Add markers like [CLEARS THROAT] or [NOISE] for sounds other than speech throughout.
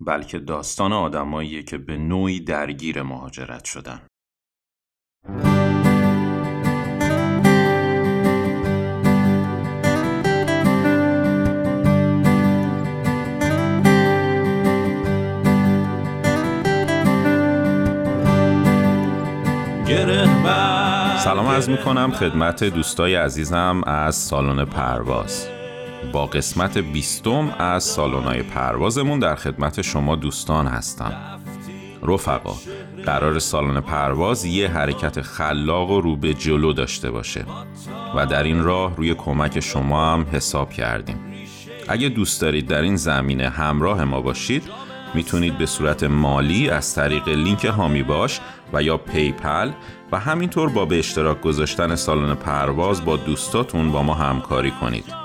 بلکه داستان آدماییه که به نوعی درگیر مهاجرت شدن. سلام از می‌کنم خدمت دوستای عزیزم از سالن پرواز با قسمت بیستم از سالن‌های پروازمون در خدمت شما دوستان هستم. رفقا قرار سالن پرواز یه حرکت خلاق و رو به جلو داشته باشه و در این راه روی کمک شما هم حساب کردیم. اگه دوست دارید در این زمینه همراه ما باشید می‌تونید به صورت مالی از طریق لینک حامی باش و یا PayPal و همینطور با به اشتراک گذاشتن سالن پرواز با دوستاتون با ما همکاری کنید.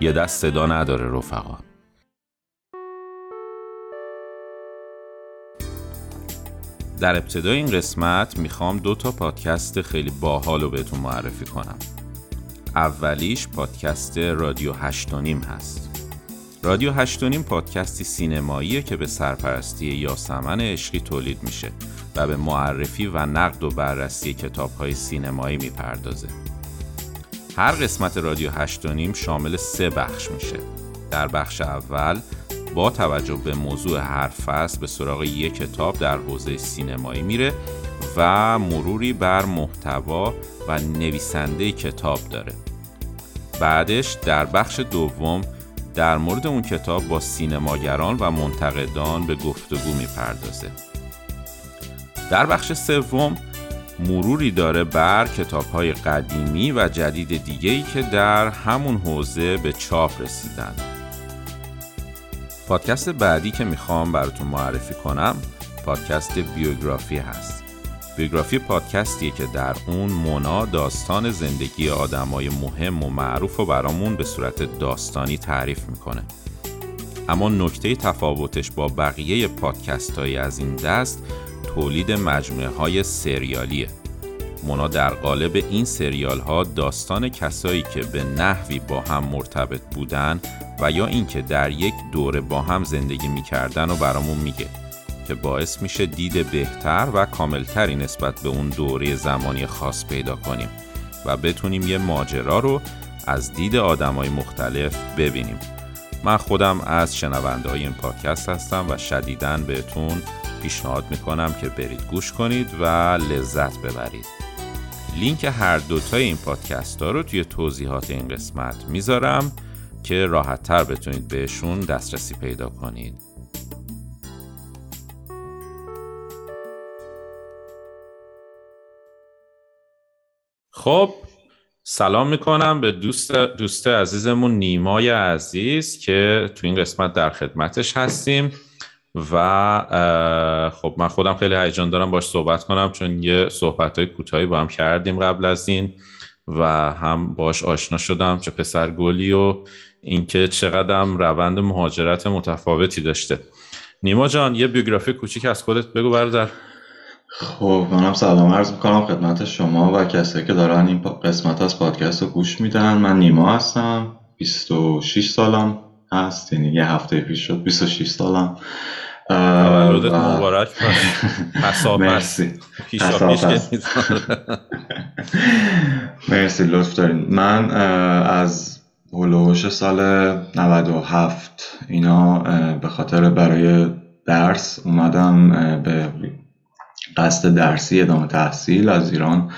یه دست صدا نداره رفقا. در ابتدای این قسمت می‌خوام دو تا پادکست خیلی باحال رو بهتون معرفی کنم. اولیش پادکست رادیو هشتونیم هست. رادیو هشتونیم پادکستی سینماییه که به سرپرستی یاسمن عشقی تولید میشه و به معرفی و نقد و بررسی کتاب های سینمایی می‌پردازه. هر قسمت رادیو هشتونیم شامل سه بخش میشه. در بخش اول با توجه به موضوع هر فصل به سراغ یک کتاب در حوزه سینمایی میره و مروری بر محتوا و نویسنده کتاب داره. بعدش در بخش دوم در مورد اون کتاب با سینماگران و منتقدان به گفتگو می‌پردازه. در بخش سوم مروری داره بر کتاب های قدیمی و جدید دیگه ای که در همون حوزه به چاپ رسیدن. پادکست بعدی که می‌خوام براتون معرفی کنم پادکست بیوگرافی هست. بیوگرافی پادکستیه که در اون مونا داستان زندگی آدمای مهم و معروف و برامون به صورت داستانی تعریف می‌کنه. اما نکته تفاوتش با بقیه پادکست های از این دست تولید مجموعه های سریالیه. مونا در قالب این سریال ها داستان کسایی که به نحوی با هم مرتبط بودن و یا اینکه در یک دوره با هم زندگی می‌کردن و برامون میگه که باعث میشه دید بهتر و کاملتری نسبت به اون دوره زمانی خاص پیدا کنیم و بتونیم یه ماجرا رو از دید آدمای مختلف ببینیم. من خودم از شنونده های این پادکست هستم و شدیدن بهتون پیشنهاد می‌کنم که برید گوش کنید و لذت ببرید. لینک هر دوتای این پادکست ها رو توی توضیحات این قسمت می‌ذارم که راحت تر بتونید بهشون دسترسی پیدا کنید. خب سلام می‌کنم به دوست, دوست عزیزمون نیمای عزیز که تو این قسمت در خدمتش هستیم. و خب من خودم خیلی هیجان دارم باش صحبت کنم چون یه صحبت های کوتاهی با هم کردیم قبل از این و هم باش آشنا شدم چه پسر گلی و اینکه چقدرم روند مهاجرت متفاوتی داشته. نیما جان یه بیوگرافی کوچیک از خودت بگو برادر. خب منم سلام عرض می‌کنم خدمت شما و کسایی که دارن این قسمت از پادکست رو گوش میدن. من نیما هستم 26 سالم هست یعنی یه هفته پیش شد 26 سالم. تولدت مبارک. [LAUGHS] مرسی. [LAUGHS] مرسی لطف دارین. من از هلوش سال 97 اینا به خاطر برای درس اومدم به قصد درسی ادامه تحصیل از ایران.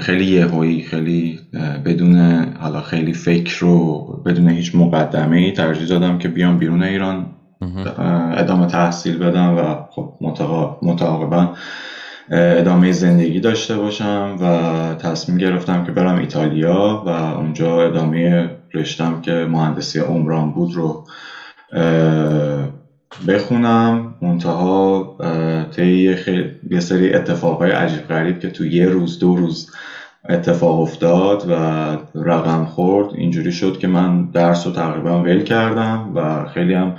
خیلی یهویی خیلی بدون حالا خیلی فکر رو بدون هیچ مقدمه ای ترجیح دادم که بیام بیرون ایران. ادامه تحصیل بدم و خب متعاقبا ادامه زندگی داشته باشم و تصمیم گرفتم که برم ایتالیا و اونجا ادامه رشتم که مهندسی عمران بود رو بخونم. منتها طی یه سری اتفاقای عجیب غریب که تو یه روز دو روز اتفاق افتاد و رقم خورد. اینجوری شد که من درس رو تقریبا ول کردم و خیلی هم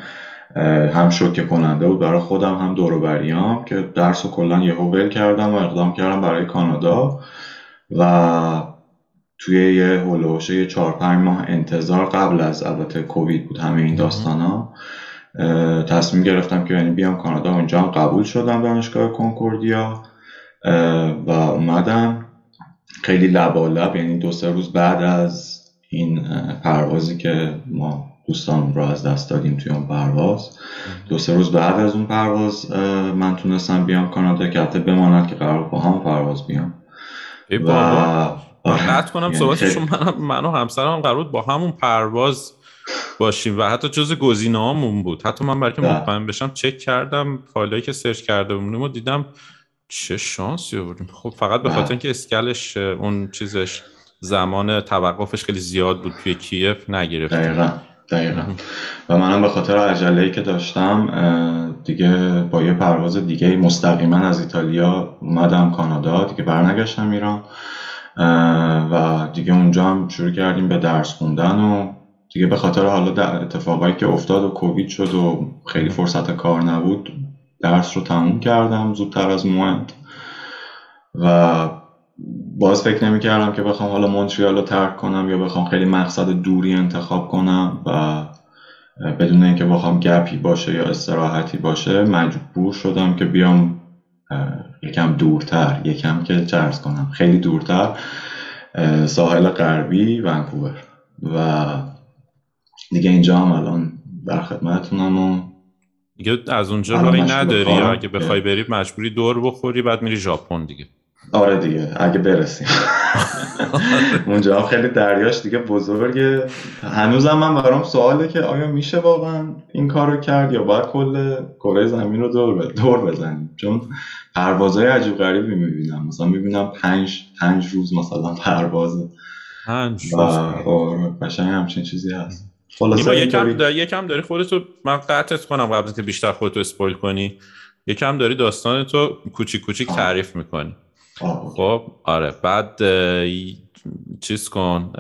هم شوکه کننده بود برای خودم هم دوروبریام که درس رو کلا یهو ول کردم و اقدام کردم برای کانادا. و توی یه هلوشه یه چهار پنج ماه انتظار قبل از البته کووید بود همه این داستان ها تصمیم گرفتم که یعنی بیام کانادا. اونجا هم قبول شدم دانشگاه کنکوردیا و اومدم. خیلی لبالب یعنی دو سه روز بعد از این پروازی که ما دوستان رو از دست دادیم توی اون پرواز. دو سه روز بعد از اون پرواز من تونستم بیام کانادا که حتی بماند که قرار با هم پرواز بیام. و قطع کنم یعنی صحبتشون من, من و همسرم قرار با همون پرواز باشیم و حتی جز گزینه بود. حتی من برای که بله. مطمئن بشم چک کردم فایلایی که سرچ کرده بودیم و دیدم چه شانسی بودیم خب فقط به خاطر بله. اینکه اسکلش اون چیزش زمان توقفش خیلی زیاد بود توی کیف نگرفت دقیقا. و منم به خاطر عجله که داشتم دیگه با یه پرواز دیگه مستقیما از ایتالیا اومدم کانادا دیگه برنگشتم ایران. و دیگه اونجا هم شروع کردیم به درس خوندن و دیگه به خاطر حالا اتفاقایی که افتاد و کووید شد و خیلی فرصت کار نبود درس رو تموم کردم زودتر از موعد. و باز فکر نمی کردم که بخوام حالا مونتریال رو ترک کنم یا بخوام خیلی مقصد دوری انتخاب کنم و بدون اینکه بخوام گپی باشه یا استراحتی باشه مجبور شدم که بیام یکم دورتر یکم که چرز کنم. خیلی دورتر ساحل غربی ونکوور. و دیگه اینجا هم الان در خدمتتونم و دیگه از اونجا رای نداری. اگه بخوای بری مجبوری دور بخوری بعد میری ژاپن دیگه. آره دیگه اگه برسیم. [LAUGHS] اونجا خیلی دریاش دیگه بزرگه. هنوزم من برام سواله که آیا میشه واقعا این کارو کرد یا باید کل کره زمین رو دور, دور بزنیم؟ چون پروازهای عجیب غریبی می‌بینم. مثلا می‌بینم پنج پنج روز مثلا پروازه پنج روز. آره، همچین چیزی هست. خلاصه یکم داری یکم داری خودتو من قطعت کنم قبل که بیشتر خودتو اسپویل کنی. یکم داری داستان تو کوچیک کوچیک تعریف می‌کنی. خب آره. بعد چیز کن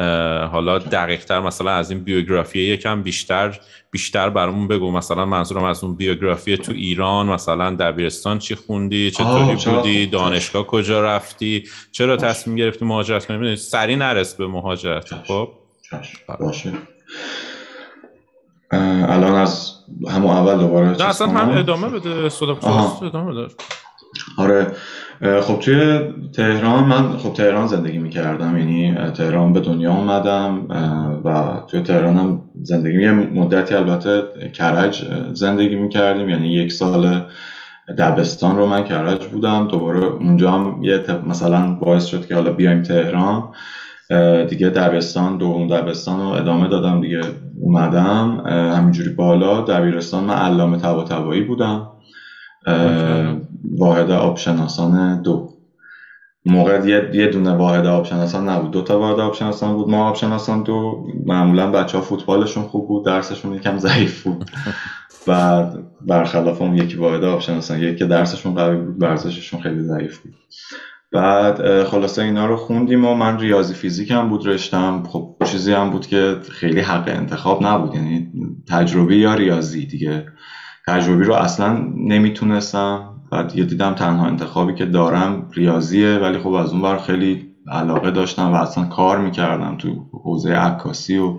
حالا دقیق تر مثلا از این بیوگرافی یکم بیشتر بیشتر برامون بگو. مثلا منظورم از اون بیوگرافی تو ایران مثلا دبیرستان چی خوندی؟ چطوری بودی؟ دانشگاه کجا رفتی؟ چرا تصمیم گرفتی مهاجرت کنی؟ سری نرس به مهاجرت. خب؟ باشه. الان از همون اول دوباره نه اصلا هم ادامه بده ادامه بده آره. خب توی تهران من خب تهران زندگی می‌کردم یعنی تهران به دنیا اومدم و توی تهران هم زندگی یه مدتی البته کرج زندگی می‌کردیم یعنی یک سال دبستان رو من کرج بودم دوباره اونجا هم یه مثلا باعث شد که حالا بیایم تهران دیگه دبستان دوم دبستان رو ادامه دادم دیگه اومدم همینجوری بالا. دبیرستان من علامه تبا بودم. واحد آبشناسان دو. موقع یه, یه دونه واحد آبشناسان نبود. دو تا واحد آبشناسان بود. ما آبشناسان دو معمولا بچه ها فوتبالشون خوب بود. درسشون یکم ضعیف بود. [LAUGHS] و برخلاف اون یکی واحد آبشناسان یکی که درسشون قوی بود. ورزششون خیلی ضعیف بود. بعد خلاصه اینا رو خوندیم و من ریاضی فیزیک هم بود رشتم. خب چیزی هم بود که خیلی حق انتخاب نبود. یعنی تجربه یا ریاضی دیگه. تجربی رو اصلا نمی‌تونستم بعد یه دیدم تنها انتخابی که دارم ریاضیه ولی خب از اون بر خیلی علاقه داشتم و اصلا کار می‌کردم تو حوزه عکاسی و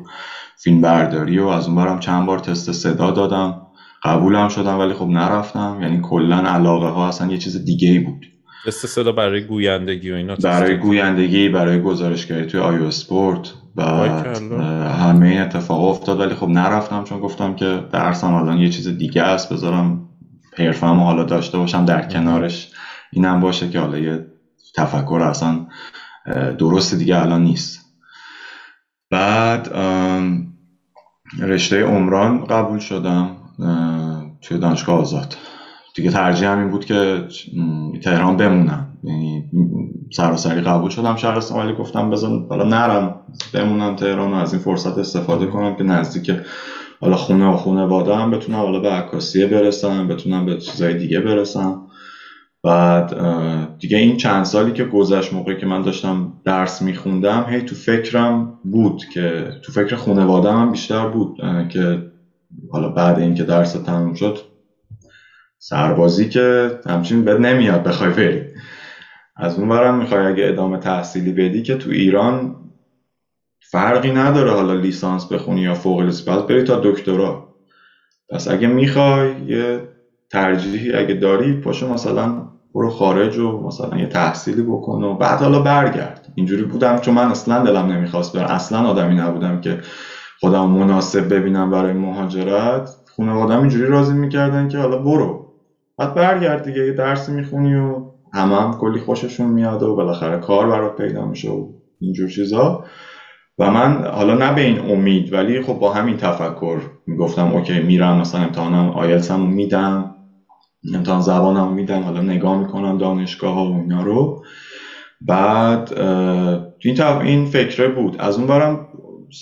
فیلم برداری و از اون برم چند بار تست صدا دادم. قبولم شدم ولی خب نرفتم. یعنی کلا علاقه ها اصلا یه چیز دیگه ای بود. تست صدا برای گویندگی و اینا برای گویندگی برای گزارشگری توی آیو اسپورت بعد همه این اتفاق افتاد. ولی خب نرفتم چون گفتم که درسم الان یه چیز دیگه است. بذارم حرفم حالا داشته باشم در کنارش. اینم باشه که حالا یه تفکر اصلا درست دیگه الان نیست. بعد رشته عمران قبول شدم توی دانشگاه آزاد. دیگه ترجیح این بود که تهران بمونم یعنی سراسری قبول شدم شهرستان. ولی گفتم بزن حالا نرم بمونم تهران و از این فرصت استفاده کنم که نزدیک حالا خونه و خونه هم بتونم حالا به عکاسیه برسم بتونم به چیزهای دیگه برسم. بعد دیگه این چند سالی که گذشت موقعی که من داشتم درس میخوندم هی تو فکرم بود که تو فکر خانواده هم بیشتر بود که حالا بعد اینکه درس تموم شد سربازی که همچین بد نمیاد بخوای بری. از اون برم می‌خوای اگه ادامه تحصیلی بدی که تو ایران فرقی نداره حالا لیسانس بخونی یا فوق لیسانس بری تا دکترا. پس اگه می‌خوای یه ترجیحی اگه داری پاشو مثلا برو خارج و مثلا یه تحصیلی بکن و بعد حالا برگرد. اینجوری بودم چون من اصلا دلم نمی‌خواست برم. اصلا آدمی نبودم که خودم مناسب ببینم برای مهاجرت. خانوادم اینجوری راضی می‌کردن که حالا برو. بعد برگرد دیگه یه درسی می‌خونی و همه هم کلی خوششون میاد و بالاخره کار برات پیدا میشه و اینجور چیزا. و من حالا نه به این امید ولی خب با همین تفکر می‌گفتم اوکی میرم مثلا امتحانم آیلتسم میدم امتحان زبانم میدم حالا نگاه می‌کنم دانشگاه ها و اینا رو. بعد این این فکره بود. از اون برم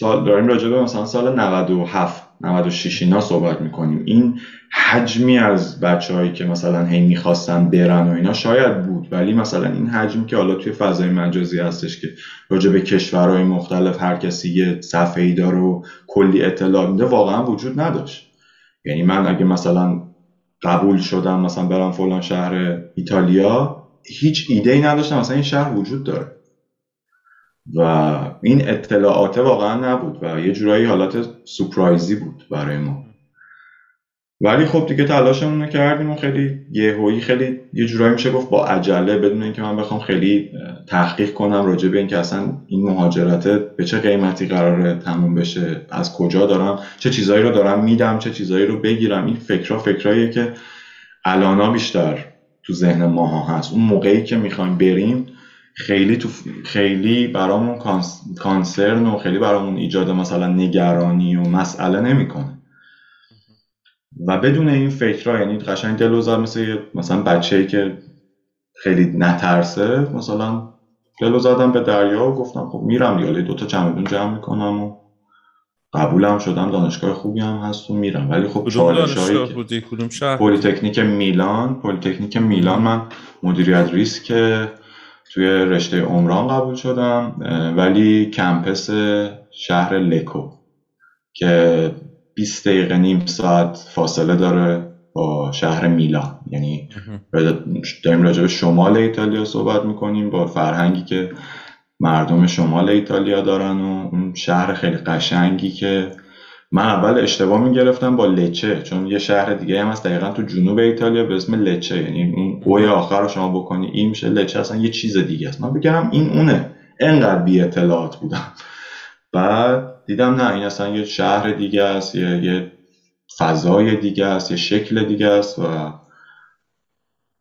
سال داریم راجع به مثلا سال 97 96 اینا صحبت می‌کنیم. این حجمی از بچههایی که مثلا هی می‌خواستن برن و اینا شاید بود ولی مثلا این حجمی که حالا توی فضای مجازی هستش که راجع به کشورهای مختلف هر کسی یه صفحه ای داره و کلی اطلاع میده واقعا وجود نداشت. یعنی من اگه مثلا قبول شدم مثلا برم فلان شهر ایتالیا هیچ ایده ای نداشتم مثلا این شهر وجود داره. و این اطلاعات واقعا نبود و یه جورایی حالت سپرایزی بود برای ما. ولی خب دیگه تلاشمون رو کردیم و خیلی یهویی خیلی یه جورایی میشه گفت با عجله بدون اینکه من بخوام خیلی تحقیق کنم راجع به اینکه اصلا این مهاجرت به چه قیمتی قراره تموم بشه از کجا دارم چه چیزایی رو دارم میدم چه چیزایی رو بگیرم. این فکرها فکراییه که الانا بیشتر تو ذهن ماها هست. اون موقعی که می‌خوایم بریم خیلی تو خیلی برامون کانسرن و خیلی برامون ایجاد مثلا نگرانی و مسئله نمی‌کنه. و بدون این فکرها یعنی قشنگ دل و مثل مثلا بچه‌ای که خیلی نترسه مثلا دل زدم به دریا و گفتم خب میرم دیگه. دو تا چمدون جمع می‌کنم و قبولم شدم دانشگاه خوبی هم هست و میرم. ولی خب چالشایی بودی؟ کدوم شهر؟ پلیتکنیک میلان. پلیتکنیک میلان من مدیریت ریسک توی رشته عمران قبول شدم ولی campus شهر لکو که 20 دقیقه نیم ساعت فاصله داره با شهر میلان. یعنی داریم راجع به شمال ایتالیا صحبت می‌کنیم با فرهنگی که مردم شمال ایتالیا دارن و اون شهر خیلی قشنگی که من اول اشتباه می‌گرفتم با لچه چون یه شهر دیگه هم هست دقیقا تو جنوب ایتالیا به اسم لچه یعنی اون اوی آخر رو شما بکنی این میشه لچه اصلا یه چیز دیگه است. من بگم این اونه. انقدر بی اطلاعات بودم. بعد دیدم نه این اصلا یه شهر دیگه است یه, یه فضای دیگه است یه شکل دیگه است و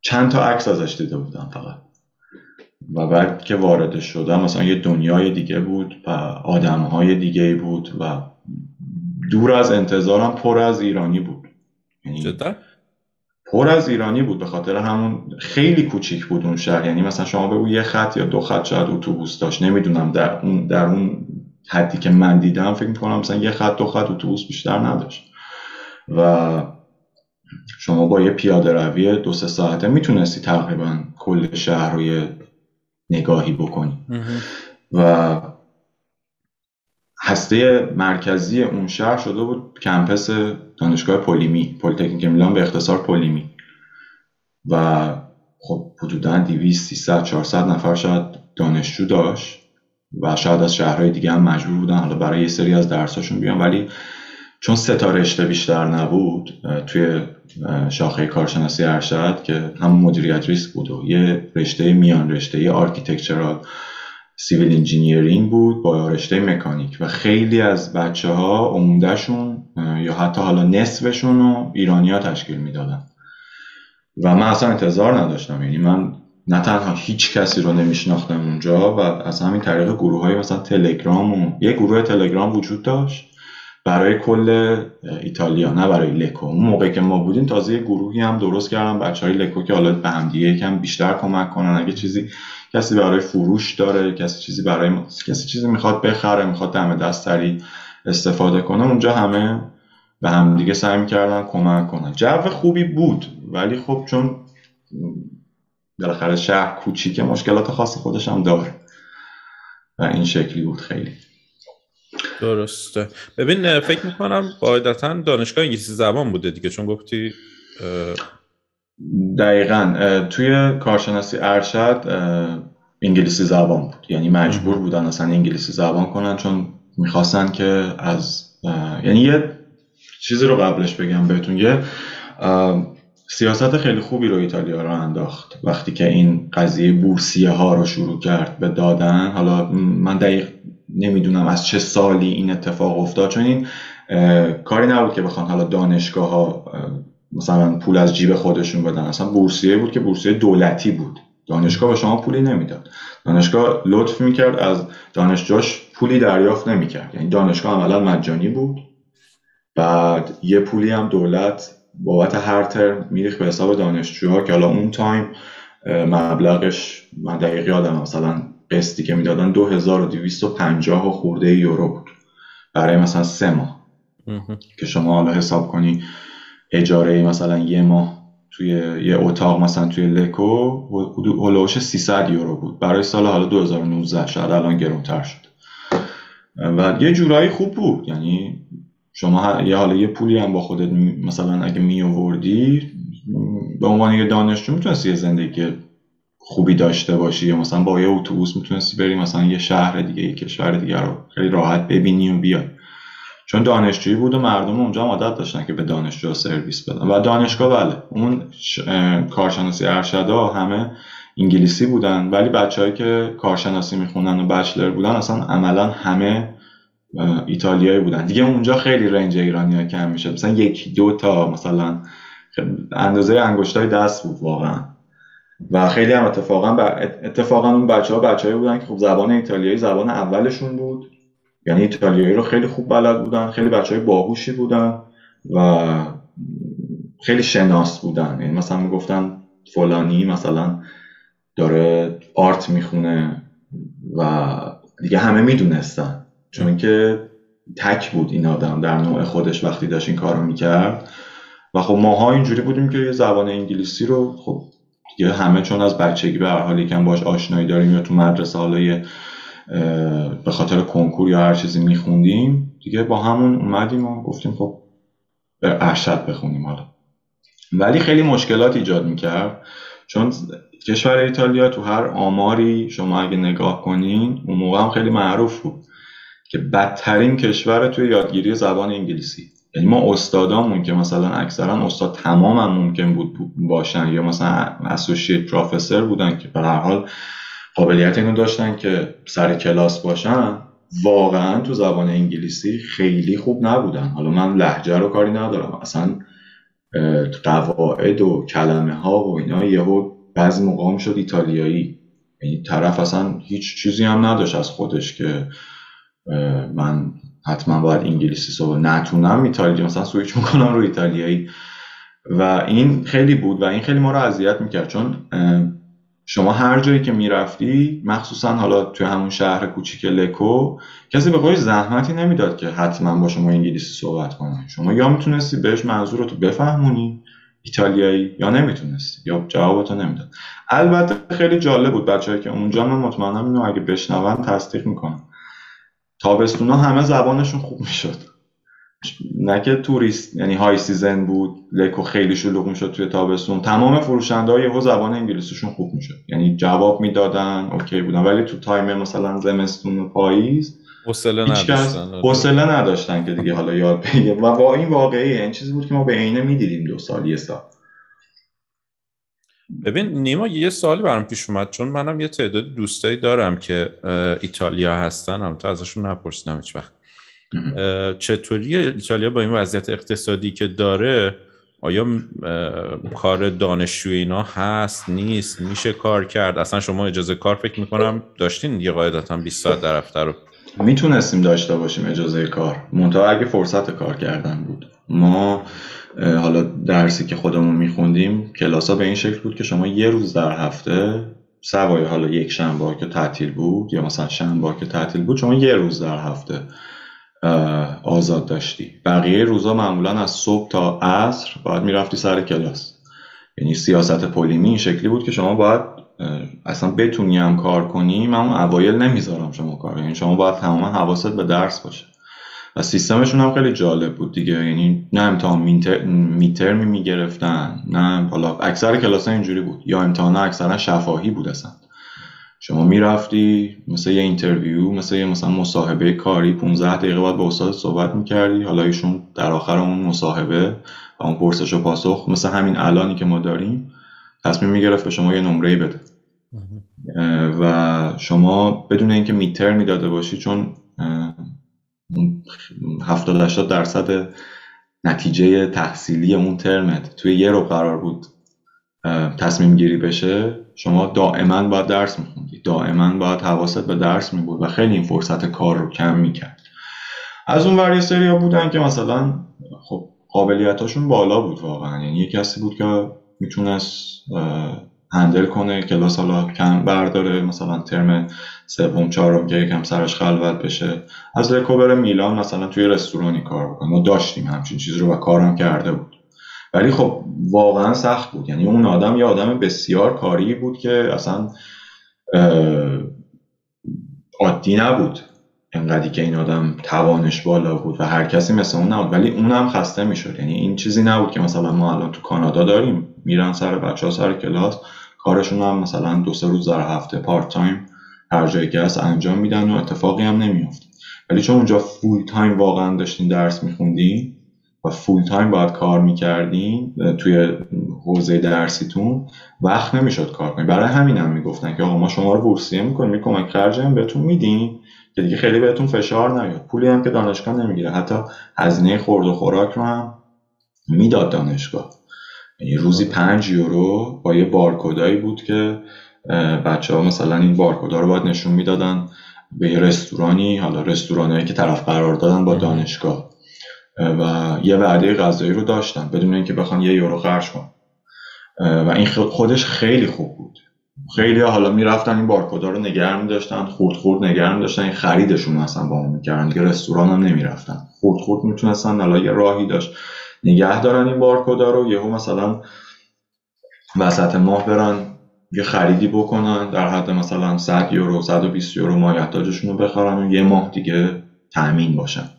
چند تا عکس ازش دیده بودم فقط. و بعد که وارد شدم مثلا یه دنیای دیگه بود و آدمهای دیگه بود و دور از انتظارم پر از ایرانی بود. یعنی پر از ایرانی بود به خاطر همون خیلی کوچیک بود اون شهر. یعنی مثلا شما بگو یه خط یا دو خط شاید اتوبوس داشت. نمی‌دونم در اون در اون حدی که من دیدم فکر می‌کنم مثلا یه خط دو خط اتوبوس بیشتر نداشت. و شما با یه پیاده روی دو سه ساعته می‌تونستی تقریبا کل شهر رو یه نگاهی بکنی. و هسته مرکزی اون شهر شده بود کمپس دانشگاه پولیمی پلیتکنیک میلان به اختصار پولیمی و خب حدودا 200 300 400 نفر شاید دانشجو داشت و شاید از شهرهای دیگه هم مجبور بودن حالا برای یه سری از درساشون بیان. ولی چون تا رشته بیشتر نبود توی شاخه کارشناسی ارشد که هم مدیریت ریسک بود و یه رشته میان رشته architectural civil engineering بود با رشته مکانیک و خیلی از بچه ها عمدهشون یا حتی حالا نصفشون رو ایرانی ها تشکیل می‌دادن. و من اصلا انتظار نداشتم یعنی من نه تنها هیچ کسی رو نمیشناختم اونجا و از همین طریق گروه های مثلا تلگرام و یه گروه تلگرام وجود داشت برای کل ایتالیا نه برای لکو. اون موقع که ما بودیم تازه یه گروهی هم درست کردم بچه های لکو که حالا به هم دیگه یکم بیشتر کمک کنن اگه چیزی کسی برای فروش داره کسی چیزی برای کسی چیزی می‌خواد بخره می‌خواد دم دست استفاده کنه. اونجا همه به هم دیگه سعی می‌کردن کمک کنن. جو خوبی بود ولی خب چون بالاخره شهر کوچیکه مشکلات خاص خودش هم داره. و این شکلی بود خیلی. درسته. ببین فکر می‌کنم قاعدتا دانشگاه انگلیسی زبان بوده دیگه. چون گفتی دقیقا توی کارشناسی ارشد انگلیسی زبان بود. یعنی مجبور بودن اصلا انگلیسی زبان کنن چون می‌خواستن که از یعنی یه چیزی رو قبلش بگم بهتون. یه سیاست خیلی خوبی رو ایتالیا رو انداخت. وقتی که این قضیه بورسیه ها رو شروع کرد به دادن حالا من دقیق نمی‌دونم از چه سالی این اتفاق افتاد چون این کاری نبود که بخوان حالا دانشگاه ها مثلا پول از جیب خودشون بدن. اصلا بورسیه بود که بورسیه دولتی بود. دانشگاه به شما پولی نمی‌داد. دانشگاه لطف می‌کرد از دانشجوش پولی دریافت نمی‌کرد. یعنی دانشگاه عملا مجانی بود. بعد یه پولی هم دولت بابت هر ترم میریخ به حساب دانشجوها که حالا اون تایم مبلغش من دقیقی آدم مثلا قسطی که می‌دادن 2250 خورده یورو بود. برای مثلا سه ماه. که شما حالا حساب کنی اجاره مثلا یه ماه توی یه اتاق مثلا توی لکو هلوش 300 یورو بود. برای سال حالا 2019 شاید الان گرونتر شد و یه جورایی خوب بود. یعنی شما یه حالا یه پولی هم با خودت مثلا اگه می آوردی به عنوان یه دانشجو می‌تونستی یه زندگی خوبی داشته باشی یا مثلا با یه اتوبوس می‌تونستی بری مثلا یه شهر دیگه یه کشور دیگه رو خیلی راحت ببینی و بیای. چون دانشجویی بود و مردم اونجا عادت داشتن که به دانشجو سرویس بدن. و دانشگاه بله اون کارشناسی ارشدا همه انگلیسی بودن ولی بچههایی که کارشناسی می‌خونن و بچلر بودن اصلا عملا همه ایتالیایی بودن. دیگه اونجا خیلی رنج ایرانی ها کم میشه مثلا یکی دو تا مثلا اندازه انگشتای دست بود واقعا. و خیلی هم اتفاقا اتفاقا اون بچه ها بچه بودن که خب زبان ایتالیایی زبان اولشون بود. یعنی ایتالیایی رو خیلی خوب بلد بودن خیلی بچه های باهوشی بودن و خیلی شناس بودن. یعنی مثلا می‌گفتن فلانی مثلا داره آرت می‌خونه و دیگه همه می‌دونستن. چون که تک بود این آدم در نوع خودش وقتی داشت این کارو می‌کرد. و خب ماها اینجوری بودیم که یه زبان انگلیسی رو خب دیگه همه چون از بچگی به هر حال یکم باش آشنایی داریم یا تو مدرسه حالا به خاطر کنکور یا هر چیزی میخوندیم دیگه با همون اومدیم و گفتیم خب به ارشد بخونیم حالا. ولی خیلی مشکلات ایجاد می‌کرد چون کشور ایتالیا تو هر آماری شما اگه نگاه کنین اون موقع هم خیلی معروف بود که بدترین کشور توی یادگیری زبان انگلیسی. یعنی ما استادامون که مثلا اکثرا استاد تمام هم ممکن بود باشن یا مثلا اسوشیت پروفسور بودن که به هر حال قابلیت اینو داشتن که سر کلاس باشن واقعا تو زبان انگلیسی خیلی خوب نبودن. حالا من لحجه رو کاری ندارم. اصلا قواعد و کلمه ها و اینا یهو بعضی موقع شد ایتالیایی. یعنی طرف اصلا هیچ چیزی هم نداشت از خودش که من حتما باید انگلیسی صحبت نتونم ایتالیایی مثلا سویچ می‌کنم رو ایتالیایی. و این خیلی بود و این خیلی ما رو اذیت می‌کرد. چون شما هر جایی که می‌رفتی مخصوصا حالا توی همون شهر کوچیک لکو کسی به زحمتی نمی‌داد که حتما با شما انگلیسی صحبت کنه. شما یا می‌تونستی بهش منظورتو بفهمونی ایتالیایی یا نمی‌تونستی یا جوابتو نمی‌داد. البته خیلی جالب بود بچه‌ای که اونجا من مطمئنم اینو اگه بشنون تصدیق می‌کنم تابستونا همه زبانشون خوب می‌شد. نه که توریست یعنی high season بود لکو خیلی شلوغ می‌شد توی تابستون. تمام فروشنده ها یهو زبان انگلیسیشون خوب می‌شد. یعنی جواب می‌دادن okay بودن. ولی تو time مثلا زمستون و پاییز حوصله نداشتن. حوصله نداشتن که دیگه حالا یاد بگیره و با این واقعی این چیزی بود که ما به عینه می‌دیدیم دو سال یه سال. ببین نیما یه سوالی برام پیش اومد. چون منم یه تعداد دوستایی دارم که ایتالیا هستن. هم تو ازشون نپرسیدم هیچ وقت. چطوری ایتالیا با این وضعیت اقتصادی که داره آیا کار دانشجوی اینا هست نیست میشه کار کرد؟ اصلا شما اجازه کار فکر می‌کنم داشتین یه قاعدتا 20 ساعت در هفته رو. می‌تونستیم داشته باشیم اجازه کار. منتها اگه فرصت کار کردن بود. ما حالا درسی که خودمون میخوندیم کلاس ها به این شکل بود که شما یه روز در هفته سوای حالا یک شنبه که تعطیل بود یا مثلا شنبه که تعطیل بود شما یه روز در هفته آزاد داشتی. بقیه روزا معمولا از صبح تا عصر باید می‌رفتی سر کلاس. یعنی سیاست پلیمی این شکلی بود که شما باید اصلا بتونی هم کار کنی من اون اوایل نمی‌ذارن شما کار. یعنی شما باید تماما حواست به درس باشه. و سیستمشون هم خیلی جالب بود دیگه. یعنی نه امتحان midterm ی می‌گرفتن نه حالا اکثر کلاس اینجوری بود. یا امتحان اکثرا شفاهی بود اصلا. شما می‌رفتی مثل یه interview مثل یه مثلا مصاحبه کاری 15 دقیقه بعد با استاد صحبت می‌کردی حالا ایشون در آخر اون مصاحبه و اون پرسش و پاسخ مثل همین الانی که ما داریم تصمیم می‌گرفت به شما یه نمره بده. و شما بدون اینکه میتر می‌داده باشی چون 70 80 درصد نتیجه تحصیلی اون ترمت توی یه رو قرار بود. تصمیم گیری بشه شما دائما باید درس میخوندی. دائما باید حواست به درس میبود و خیلی این فرصت کار رو کم می‌کرد. از اون ور سری ها بودن که مثلا خب قابلیتاشون بالا بود واقعا. یعنی یه کسی بود که می‌تونست هندل کنه کلاس حالا کم برداره مثلا ترم سوم چهارم که یکم سرش خلوت بشه. از لکوبر میلان مثلا توی رستورانی کار بکنه. ما داشتیم همچین چیزی رو و کارم کرده بود. ولی خب واقعا سخت بود. یعنی اون آدم یه آدم بسیار کاری بود که اصلا عادی نبود انقدری که این آدم توانش بالا بود و هر کسی مثل اون نبود. ولی اونم خسته می‌شد. یعنی این چیزی نبود که مثلا ما الان تو کانادا داریم میرن سر بچه ها سر کلاس کارشون هم مثلا دو سه روز در هفته part time هر جایی که هست انجام میدن و اتفاقی هم نمیافته. ولی چون اونجا full time واقعا داشتین درس میخوندین و full time باید کار می‌کردین توی حوزه درسیتون وقت نمی‌شد کار کنید برای همین هم می‌گفتن که آقا ما شما رو بورسیه می‌کنیم کمک خرج هم بهتون میدیم که دیگه خیلی بهتون فشار نیاد. پولی هم که دانشگاه نمی‌گیره حتی هزینه خورد و خوراک رو هم می‌داد دانشگاه. یعنی روزی پنج یورو با یه بارکودایی بود که بچه ها مثلا این بارکودا رو باید نشون می‌دادن به یه رستورانی حالا رستورانایی که طرف قرار دادن با دانشگاه. و یه وعده غذایی رو داشتن بدون اینکه بخوان یه یورو خرج کن و این خودش خیلی خوب بود. خیلی حالا می‌رفتن این بارکودا رو نگرم میداشتن خورد خورد نگرم داشتن این خریدشون اصلا با اون می‌کردن دیگه رستوران هم نمی‌رفتن. خورد خورد می‌تونستن حالا یه راهی داشت. نگه دارن این بارکودا رو یهو مثلا وسط ماه برن یه خریدی بکنن در حد مثلا 100 یورو 120 یورو مایحتاجشون رو بخرن و یه ماه دیگه تأمین باشن.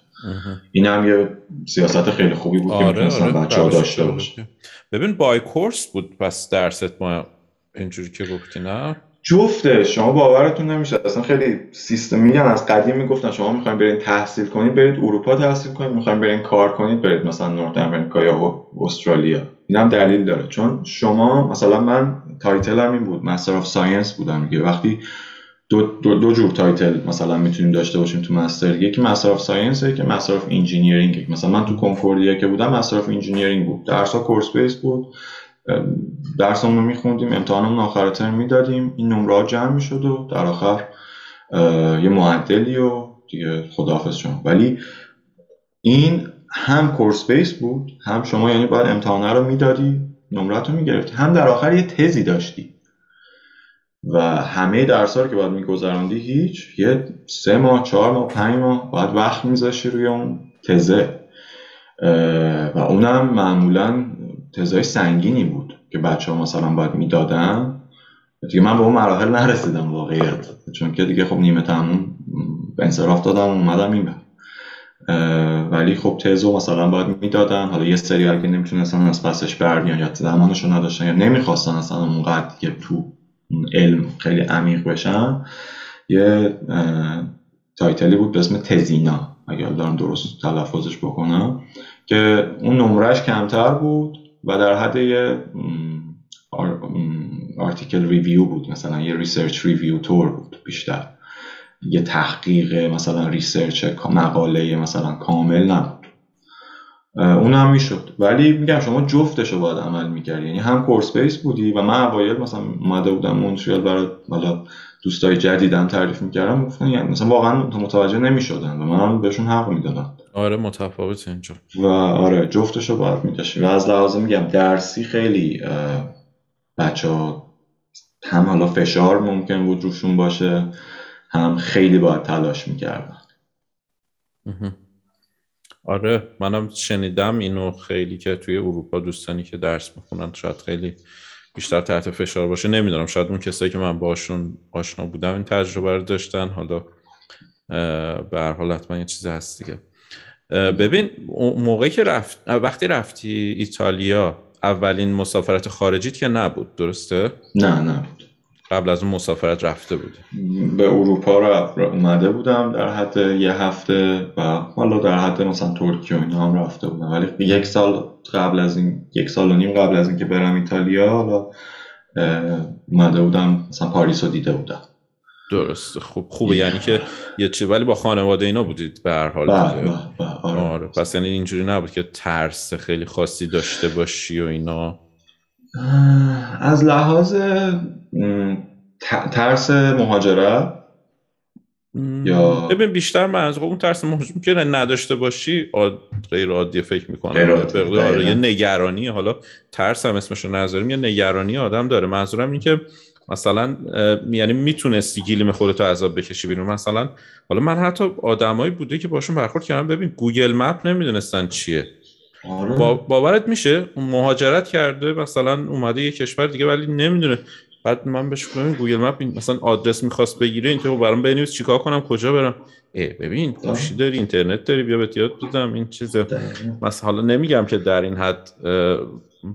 این هم یه سیاست خیلی خوبی بود آره که آره. بچه ها داشته باشه ببین by course بود پس درست ما اینجوری که گفتی نه؟ جفته شما باورتون نمیشه. اصلا خیلی سیستم میگن از قدیم می‌گفتن شما می‌خواین برین تحصیل کنید برید اروپا تحصیل کنید می‌خواین برین کار کنید برید مثلا North America یا استرالیا. این هم دلیل داره. چون شما مثلا من title م این بود Master of Science بودم میگه وقتی دو, دو, دو جور title مثلا می‌تونیم داشته باشیم تو master یکی Master of Science که Master of Engineering مثلا من تو کنکوردیا که بودم Master of Engineering بود. درس ها course base بود. درسمون رو میخوندیم امتحانمون آخر ترم می‌دادیم. این نمره ها جمع می‌شد و در آخر یه معدلی و دیگه خداحافظ شما. ولی این هم کورس بیس بود هم شما یعنی باید امتحانه رو می‌دادی نمرت رو می‌گرفتی. هم در آخر یه تزی داشتی. و همه درس که باید میگذراندی هیچ یه سه ماه چهار ماه پنج ماه باید وقت میذاشی روی اون تزه. و اونم معمولا تزای سنگینی بود که بچه ها مثلا باید می‌دادن. دیگه من به اون مراحل نرسیدم واقعیت چون که دیگه خب نیمه تموم انصراف دادم اومدم این ولی خب تزو مثلا باید می‌دادن. حالا یه سری اگه نمی‌تونستن از پسش برگردن یا زمانشون نداشتن یا نمی‌خواستن اصلا اونقدر که تو علم خیلی عمیق بشن یه title ی بود به اسم tesina اگر دارم درست تلفظش بکنم که اون نمرش کمتر بود و در حد یه article review بود مثلا یه research review طور بود بیشتر. یه تحقیق مثلا research مقاله مثلا کامل نبود. اون هم می‌شد. ولی میگم شما جفتش رو باید عمل می‌کردی. یعنی هم course base بودی و من اوایل مثلا اومده بودم مونتریال برای حالا دوستای جدیدم تعریف می‌کردم گفتن یعنی مثلا واقعا متوجه نمی‌شدن و من بهشون حق می‌دادم. آره متفاوت اینجا و آره جفتش رو باید می‌کشی و از لحاظ میگم درسی خیلی بچه ها هم حالا فشار ممکن بود روشون باشه هم خیلی باید تلاش می‌کردن. آره منم شنیدم اینو خیلی که توی اروپا دوستانی که درس می‌خونن شاید خیلی بیشتر تحت فشار باشه. نمی‌دونم شاید اون کسایی که من باشون آشنا بودم این تجربه رو داشتن. حالا به هر حال حتما یه چیزی هست دیگه. ببین موقعی که رفت وقتی رفتی ایتالیا اولین مسافرت خارجیت که نبود درسته؟ نه نه قبل از اون مسافرت رفته بودی؟ به اروپا رو اومده بودم در حد یه هفته و حالا در حد مثلا ترکیه و اینا هم رفته بودم. ولی یک سال قبل از این یک سال و نیم قبل از اینکه برم ایتالیا حالا اومده بودم مثلا پاریس رو دیده بودم. درست. خوب خوبه. یعنی که یه چی ولی با خانواده اینا بودید به هر حال بله، بله، بله، آره. آره. پس یعنی اینجوری نبود که ترس خیلی خاصی داشته باشی و اینا؟ از لحاظ ترس مهاجرت یا ببین بیشتر من از اون ترس مهاجرت که نداشته باشی غیر عادی فکر می‌کنم. آره یه نگرانی. حالا ترس هم اسمش رو نذاریم یه نگرانی آدم داره. منظورم این که مثلا یعنی می‌تونستی گلیم خودتو از آب بکشی بیرون. مثلا حالا من حتی آدمایی بوده که باشون برخورد کردم. ببین Google Map نمی‌دونستن چیه. آره. با باورت میشه؟ مهاجرت کرده مثلا اومده یه کشور دیگه ولی نمی‌دونه. بعد من بهش گفتم Google Map مثلا آدرس می‌خواست بگیره این که برام بنویس چیکار کنم کجا برم. ای ببین گوشی داری اینترنت داری بیا بهت یاد بدم این چیزه. مثلا حالا نمیگم که در این حد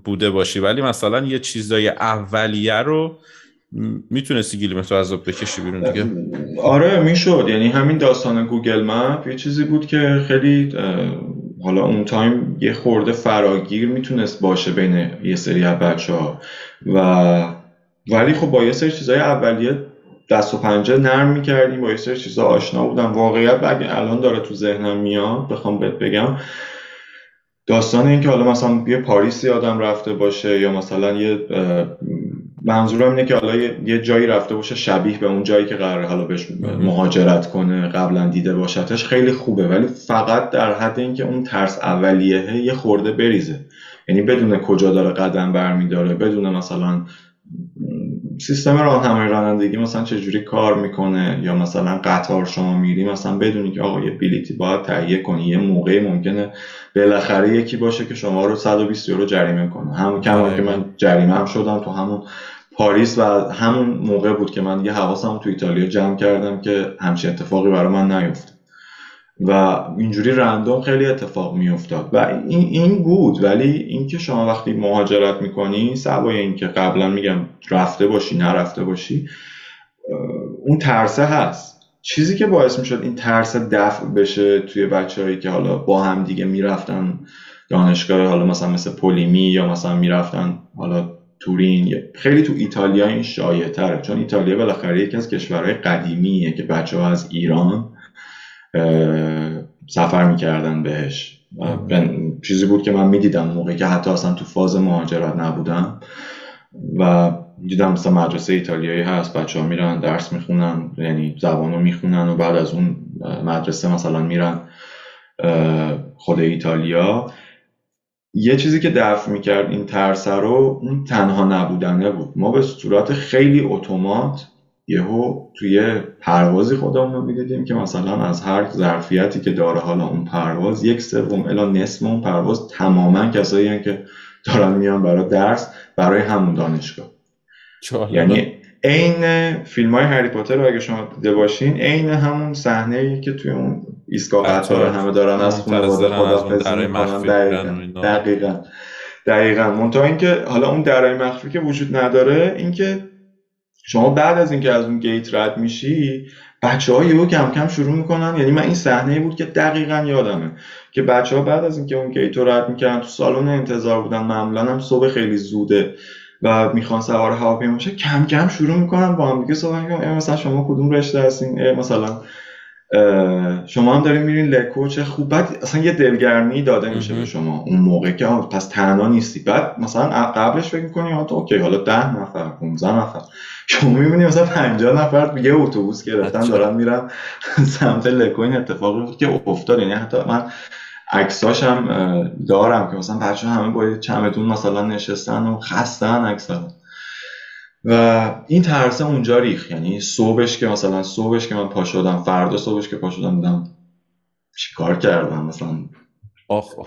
بوده باشی ولی مثلا یه چیزای اولیه رو می‌تونستی گلیمتو از آب بکشی بیرون دیگه. آره می‌شد. یعنی همین داستان Google Map یه چیزی بود که خیلی حالا اون time یه خورده فراگیر می‌تونست باشه بین یه سری از بچه ها و ولی خب با یه سری چیزای اولیه دست و پنجه نرم می‌کردیم با یه سری چیزا آشنا بودم. واقعیت اگه الان داره تو ذهنم میاد بخوام بهت بگم. داستان این که حالا مثلا یه پاریسی آدم رفته باشه یا مثلا یه منظورم اینه که حالا یه جایی رفته باشه شبیه به اون جایی که قرار حالا بهش مهاجرت کنه قبلا دیده باشتش خیلی خوبه. ولی فقط در حد اینکه اون ترس اولیه یه خورده بریزه. یعنی بدون کجا داره قدم برمیداره بدون مثلا سیستم راهنمای رانندگی مثلا چه جوری کار می‌کنه یا مثلا قطار شما میری مثلا بدونی که آقا یه بلیتی باید تهیه کنی یه موقعی ممکنه بالاخره یکی باشه که شما رو 120 یورو جریمه کنه. همون کما که من جریمه هم شدم تو همون پاریس و همون موقع بود که من یه حواسم تو ایتالیا جمع کردم که همچین اتفاقی برای من نیفته و اینجوری رندوم خیلی اتفاق میافتاد. و این, این بود ولی اینکه شما وقتی مهاجرت می‌کنی سوای اینکه قبلا میگم رفته باشی نرفته باشی اون ترسه هست. چیزی که باعث می‌شد این ترس دفع بشه توی بچههایی که حالا با هم دیگه می‌رفتن دانشگاه حالا مثلا مثل پولیمی یا مثلا می‌رفتن حالا تورین خیلی تو ایتالیا این شایع تره چون ایتالیا بالاخره یکی از کشورهای قدیمیه که بچه ها از ایران سفر می‌کردن بهش. چیزی بود که من می‌دیدم موقعی که حتی اصلا تو فاز مهاجرت نبودم. و دیدم مثلا مدرسه ایتالیایی هست بچه ها میرن درس می‌خونن یعنی زبان رو می‌خونن و بعد از اون مدرسه مثلا میرن خود ایتالیا. یه چیزی که دفع می‌کرد این ترس رو اون تنها نبودنه بود. ما به صورت خیلی اتومات یهو توی پروازی خودمون رو می‌دیدیم که مثلا از هر ظرفیتی که داره حالا اون پرواز یک سوم الا نصف اون پرواز تماما کسایی که دارن میان برای درس برای همون دانشگاه. یعنی عین فیلم های هری پاتر رو اگه شما دیده باشین عین همون صحنه ای که توی اون ایستگاه قطار همه دارن از خانواده خدافظی می‌کنن دقیقا دقیقا دقیقا. منتها اینکه حالا اون درای مخفی که وجود نداره اینکه شما بعد از اینکه از اون گیت رد میشی بچه ها یهو کم کم شروع می‌کنن. یعنی من این صحنه بود که دقیقا یادمه که بچه ها بعد از اینکه اون گیت رو رد می‌کردن تو سالن انتظار بودن. معمولا هم صبح خیلی زوده و می‌خوان سوار هواپیما باشه کم کم شروع می‌کنن با هم دیگه صحبت می‌کنن. مثلا شما کدوم رشته هستین؟ مثلا شما هم دارین میرین لکو چه خوب. بعد اصلا یه دلگرمی داده میشه به شما. اون موقع که پس تنها نیستی. بعد مثلا قبلش فکر می‌کنی اوکی حالا ده نفر 15 نفر. شما می‌بینی مثلا 50 نفر یه اتوبوس گرفتن دارن میرن [LAUGHS] سمت لکو. این اتفاقی که افتاد. یعنی حتی من عکساش هم دارم که مثلا بچه همه با چمدون مثلا نشستن و خستن عکسا و این ترسه اونجا ریخ یعنی صبحش که مثلا صبحش که من پا شدم فردا صبحش که پا شدم دیدم چیکار کردم مثلا آخ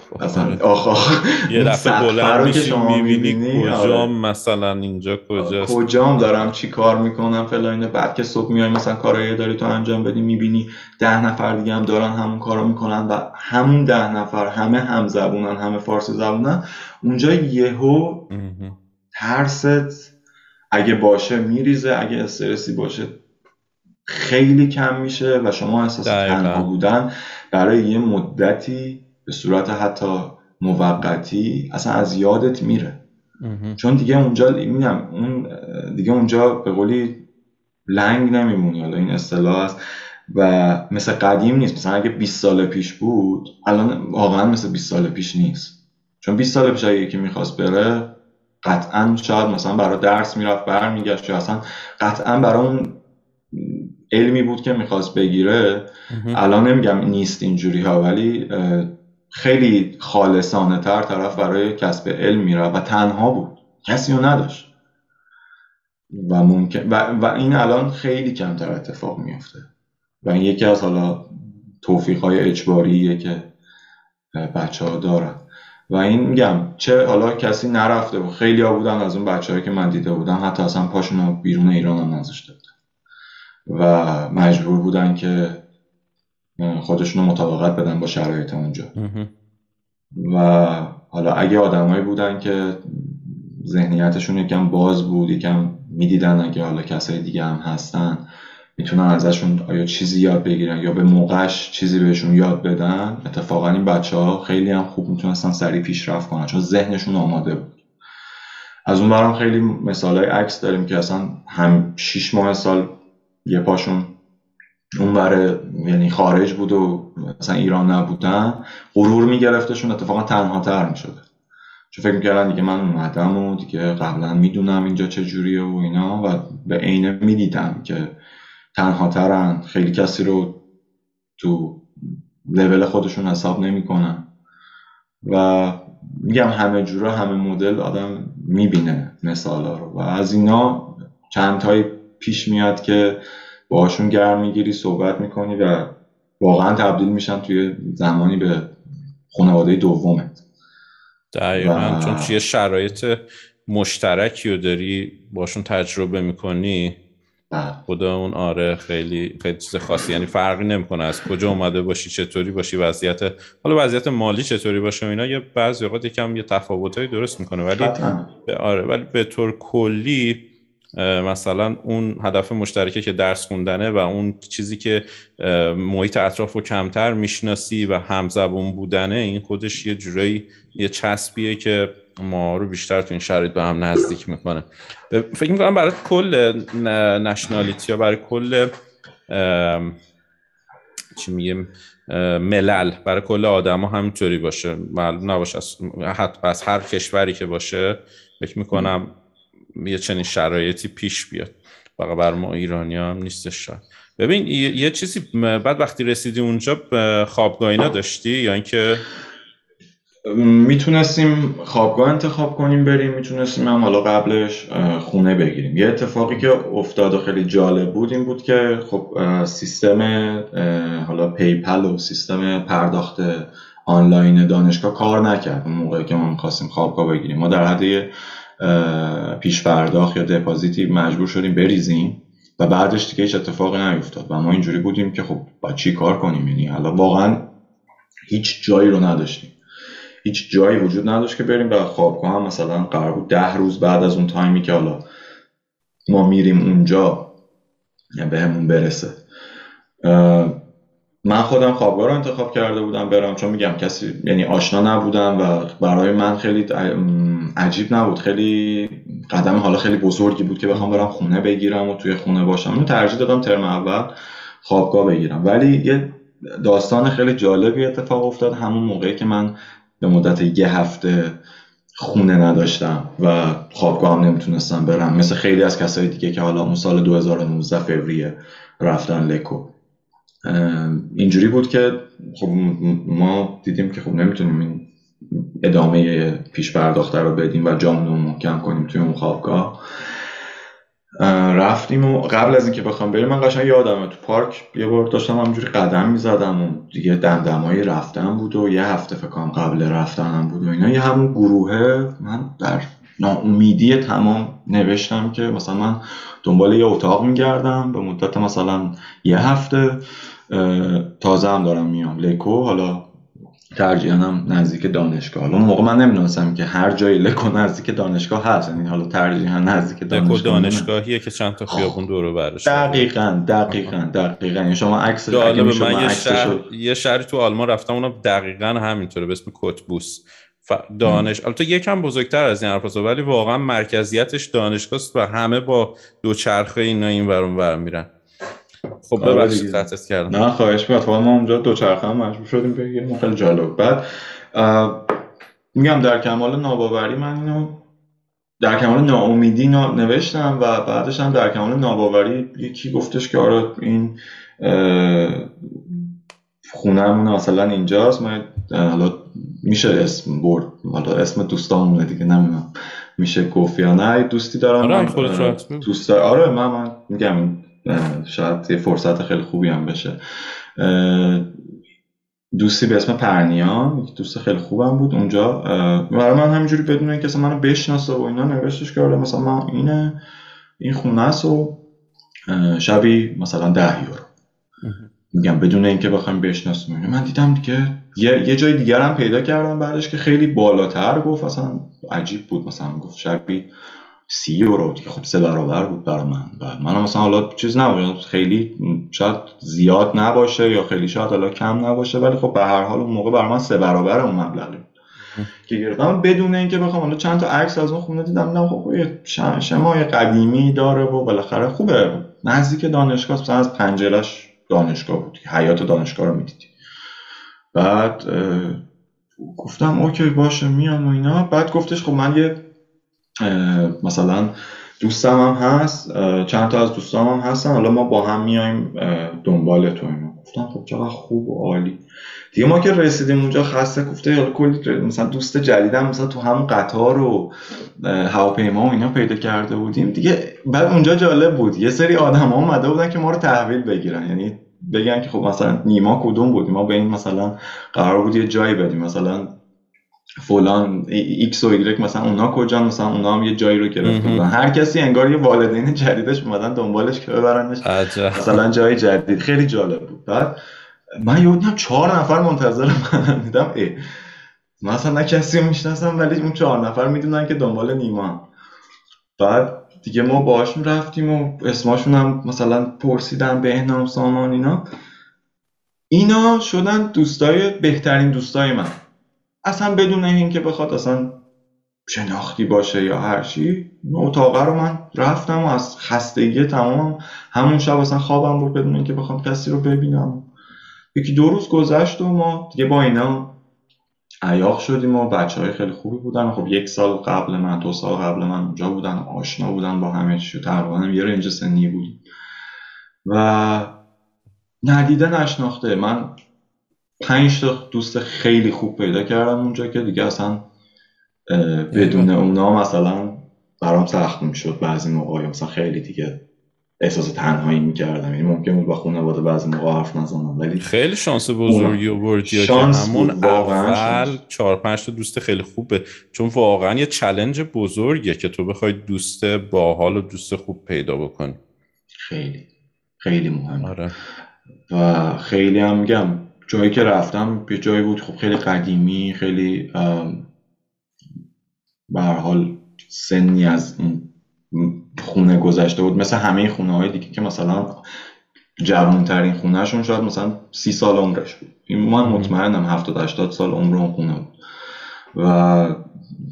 آخ آخ. یه دفعه بلند میشی می‌بینی کجا آره. مثلا اینجا کجاست؟ کجام دارم چی کار می‌کنم فلان بعد که صبح میای مثلا کارایی داری تو انجام بدی می‌بینی ده نفر دیگه هم دارن همون کارو می‌کنن و همون ده نفر همه هم زبونن همه فارسی زبونن. اونجا یهو ترست اگه باشه میریزه اگه استرسی باشه خیلی کم میشه و شما احساس تنها بودن برای یه مدتی به صورت حتی موقتی اصلا از یادت میره. چون دیگه اونجا میگم اون دیگه اونجا به قولی لنگ نمیمونی. حالا این اصطلاح است و مثل قدیم نیست. مثلا اگه 20 سال پیش بود الان واقعا مثل 20 سال پیش نیست. چون 20 سال پیش اگه یکی می‌خواست بره قطعا شاید مثلا برای درس می‌رفت برمیگشت یا اصلا قطعا برای اون علمی بود که می‌خواست بگیره. الان نمیگم نیست اینجوری ها ولی خیلی خالصانه تر طرف برای کسب علم میره و تنها بود. کسی رو نداشت. و ممکن و, و این الان خیلی کمتر اتفاق میفته و این یکی از حالا توفیق های اجباریه که بچه ها دارن. و این میگم چه حالا کسی نرفته و خیلی ها بودن از اون بچه که من دیده بودم حتی اصلا پاشون رو بیرون ایران هم نذاشته بودن. و مجبور بودن که خودشون رو مطابقت بدن با شرایط اونجا. و حالا اگه آدمایی بودن که ذهنیتشون یکم باز بود یکم می‌دیدن اگه حالا کسای دیگه هم هستن می‌تونن ازشون آیا چیزی یاد بگیرن یا به موقعش چیزی بهشون یاد بدن. اتفاقا این بچه ها خیلی هم خوب می‌تونستن سریع پیشرفت کنن چون ذهنشون آماده بود. از اون برام خیلی مثال های عکس داریم که اصلا هم شیش ماه سال یه پاشون اون برای یعنی خارج بود و مثلا ایران نبودن غرور میگرفتشون اتفاقا تنها تر می‌شده. چون فکر می‌کردن دیگه من اومدم و دیگه قبلا می‌دونم اینجا چه جوریه و اینا و به عینه می‌دیدم که تنها ترن خیلی کسی رو تو لول خودشون حساب نمی‌کنن. و میگم همه جورا همه مدل آدم می‌بینه مثالا رو. و از اینا چند تایی پیش میاد که باشون گرم می‌گیری صحبت می‌کنی و واقعا تبدیل میشن توی زمانی به خانواده دومت. دقیقا. و... چون توی شرایط مشترکی رو داری باشون تجربه می‌کنی. بله. خدا اون آره خیلی خیلی چیز خاصی. یعنی فرقی نمی‌کنه از کجا اومده باشی چطوری باشی وضعیت حالا وضعیت مالی چطوری باشه و اینا یه بعضی اوقات یکم یه تفاوتایی درست می‌کنه. ولی آره ولی به طور کلی مثلا اون هدف مشترکه که درس خوندنه و اون چیزی که محیط اطراف رو کمتر می‌شناسی و همزبون بودنه این خودش یه جورایی یه چسبیه که ما رو بیشتر تو این شرایط به هم نزدیک می‌کنه. فکر می‌کنم برای کل نشنالیتی یا برای کل چی میگیم ملل برای کل آدم ها همینطوری باشه. معلوم نباشه از هر کشوری که باشه فکر می‌کنم یه چنین شرایطی پیش بیاد. فقط بر ما ایرانی هم نیستش شاید. ببین یه چیزی بعد وقتی رسیدی اونجا خوابگاه اینا داشتی؟ یا اینکه می‌تونستیم خوابگاه انتخاب کنیم بریم می‌تونستیم هم حالا قبلش خونه بگیریم. یه اتفاقی که افتاد و خیلی جالب بود این بود که خب سیستم حالا پیپل و سیستم پرداخت آنلاین دانشگاه کار نکرد. اون موقعی که ما می‌خواستیم خوابگاه بگیریم. ما در حد پیش پرداخت یا دپازیتی مجبور شدیم بریزیم و بعدش دیگه هیچ اتفاقی نیفتاد. و ما اینجوری بودیم که خب با چی کار کنیم؟ یعنی حالا واقعا هیچ جایی رو نداشتیم. هیچ جایی وجود نداشت که بریم و خوابگاه. هم مثلا قرار بود ده روز بعد از اون تایمی که حالا ما میریم اونجا یعنی به همون برسه من خودم خوابگاه رو انتخاب کرده بودم برم چون میگم کسی یعنی آشنا نبودم و برای من خیلی عجیب نبود. خیلی قدم حالا خیلی بزرگی بود که بخوام برم خونه بگیرم و توی خونه باشم. من ترجیح دادم ترم اول خوابگاه بگیرم. ولی یه داستان خیلی جالبی اتفاق افتاد همون موقعی که من به مدت یه هفته خونه نداشتم و خوابگاه هم نمی‌تونستم برم. مثل خیلی از کسایی دیگه که حالا اون سال 2019 فوریه رفتن لکو. اینجوری بود که خب ما دیدیم که خب نمی‌تونیم این ادامه پیش پرداخته رو بدیم و جامون رو محکم کنیم توی اون خوابگاه. رفتیم و قبل از اینکه بخوام بریم من قشنگ یادمه تو پارک یه بار داشتم همجوری قدم می‌زدم و دیگه دمدمایی رفتن بود و یه هفته فکرم قبل رفتنم بود و اینا. یه همون گروهه من در ناامیدی تمام نوشتم که مثلا من دنبال یه اتاق میگردم به مدت مثلا یه هفته تازه هم دارم میام لکو. حالا ترجیحاً نزدیک دانشگاه. حالا اون موقع من نمی‌دونستم که هر جایی لکو نزدیک دانشگاه هست. یعنی حالا ترجیحاً نزدیک دانشگاه دانشگاهیه که چند تا خیابون دور برش دقیقاً دقیقاً دقیقاً. یعنی شما عکس من یه شهر یه شهری تو آلمان رفتم اونم دقیقاً همینطوره به اسم کوتبوس دانش. البته یکم بزرگتر از این حرفا ولی واقعا مرکزیتش دانشگاه و همه با دوچرخه اینا این ور میرن. خب آره ببخشید قطعت کردم. نه خواهش می‌کنم. ما اونجا دوچرخه هم مجبور شدیم بگیریم. خیلی جالب. بعد میگم در کمال ناباوری من اینو در کمال ناامیدی نوشتم و بعدش هم در کمال ناباوری یکی گفتش که آره این خونهمون مثلا اینجاست. ما حالا میشه اسم برد حالا اسم دوستانمونه دیگه نمی‌دونم. میشه گفت یا نه. دوستی دارم آره دوست آره من, من میگم شاید یه فرصت خیلی خوبی هم بشه. دوستی به اسم پرنیان دوست خیلی خوبم بود اونجا. برای من همینجوری بدون اینکه اصلا منو بشناسه و اینا نوشتش که آره مثلا من اینه این خونه است و شبی مثلا ده یورو. میگم بدون اینکه بخوایم بشناسیم من دیدم دیگه یه, یه جای دیگر هم پیدا کردم بعدش که خیلی بالاتر گفت اصلا عجیب بود. مثلا گفت شبی سی یورو دیگه خب سه برابر بود برای من. و من مثلا حالا چیز نباشه خیلی شاید زیاد نباشه یا خیلی شاید حالا کم نباشه ولی خب به هر حال اون موقع برای من سه برابر اون مبلغی که گرفتم. بدون اینکه بخوام حالا چند تا عکس از اون خونه دیدم. نه خب یه شمای قدیمی داره و بالاخره خوبه. نزدیک دانشگاه مثلا از پنجرش دانشگاه بود. حیات دانشگاه رو می‌دیدی. بعد گفتم اوکی باشه میام و اینا. بعد گفتش خب من یه مثلا دوستم هم هست چند تا از دوستام هم هستن. حالا ما با هم میایم دنبال تو اینا. گفتم خب چقدر خوب و عالی. دیگه ما که رسیدیم اونجا خسته گفته حالا کلی مثلا دوست جدیدم مثلا تو هم قطار و هواپیما و اینا پیدا کرده بودیم. دیگه بعد اونجا جالب بود. یه سری آدم ها اومده بودن که ما رو تحویل بگیرن. یعنی بگن که خب مثلا نیما کدوم بودیم؟ ما به این مثلا قرار بود یه جایی بدیم مثلا فلان ایکس و ایگرک مثلا اونا کجا مثلا اونا هم یه جایی رو گرفتن. هر کسی انگار یه والدین جدیدش اومدن دنبالش که ببرنش. مثلا جای جدید. خیلی جالب بود. بعد من یادم چهار نفر منتظر من دیدم ای مثلا کسی رو می‌شناسم ولی اون چهار نفر می‌دونن که دنبال نیما. بعد دیگه ما باهاشون رفتیم و اسماشون هم مثلا پرسیدن به احنام سامان اینا. اینا شدن دوستای بهترین دوستای من. اصلا بدون اینکه بخواد اصلا شناختی باشه یا هر چی اتاقه رو من رفتم و از خستگی تمام همون شب اصلا خوابم بود بدون اینکه بخوام کسی رو ببینم. یکی دو روز گذشت و ما دیگه با اینا عیاق شدیم و بچه های خیلی خوبی بودن. خب یک سال قبل من دو سال قبل من اونجا بودن آشنا بودن با همه چی تقریبا یه رنج سنی بودیم و ندیده نشناخته من پنج تا دوست خیلی خوب پیدا کردم اونجا که دیگه اصلا بدون اونا مثلا برام سخت می‌شد بعضی موقع مثلا خیلی دیگه احساس تنهایی می‌کردم. یعنی ممکن بود با خانواده بعضی موقع حرف نزنم. ولی خیلی شانس بزرگی آوردی که همون اول چهار پنج تا دوست خیلی خوبه. چون واقعا یه چلنج بزرگیه که تو بخوای دوست باحال و دوست خوب پیدا بکنی. خیلی. خیلی مهمه آره. و خیلی هم میگم جایی که رفتم به جایی بود خب خیلی قدیمی خیلی به حال سنی از این خونه گذشته بود. مثل همه خونه های دیگه که مثلا جوانترین خونهشون شاید مثلا سی سال عمرش بود. این من مطمئنم 70 80 سال عمر اون خونه بود. و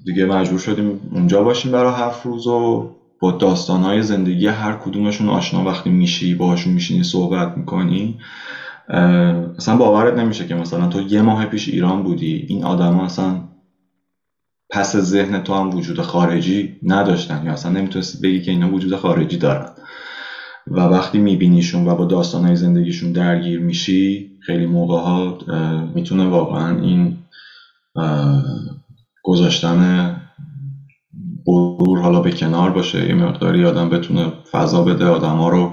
دیگه مجبور شدیم اونجا باشیم برای هفت روز و با داستانهای زندگی هر کدومشون آشنا. وقتی میشی باهاشون میشینی صحبت می‌کنی. اصلا باورت نمیشه که مثلا تو یه ماه پیش ایران بودی این آدم اصلا پس ذهن تو هم وجود خارجی نداشتن یا اصلا نمی‌تونستی بگی که اینا وجود خارجی دارن. و وقتی میبینیشون و با داستانهای زندگیشون درگیر میشی خیلی موقع ها می‌تونه واقعا این گذاشتن غرور حالا به کنار باشه. یه مقداری آدم بتونه فضا بده آدم ها رو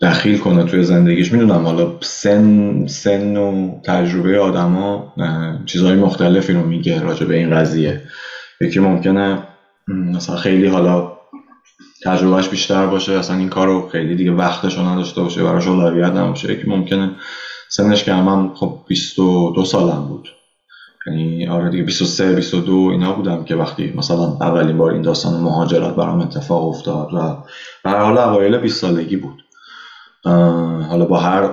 دخیل کنه توی زندگیش. می‌دونم حالا سن سن و تجربه آدما چیزهای مختلفی رو میگه راجع به این قضیه. یکی ممکنه مثلا خیلی حالا تجربهش بیشتر باشه اصلا این کار رو خیلی دیگه وقتش نداشته باشه براش اولویت نباشه. یکی ممکنه سنش که هم خب 22 سالم بود. یعنی آره دیگه 23 22 اینا بودم که وقتی مثلا اولین بار این داستان مهاجرت برام اتفاق افتاد و به هر حال اوایل 20 سالگی بود. حالا با هر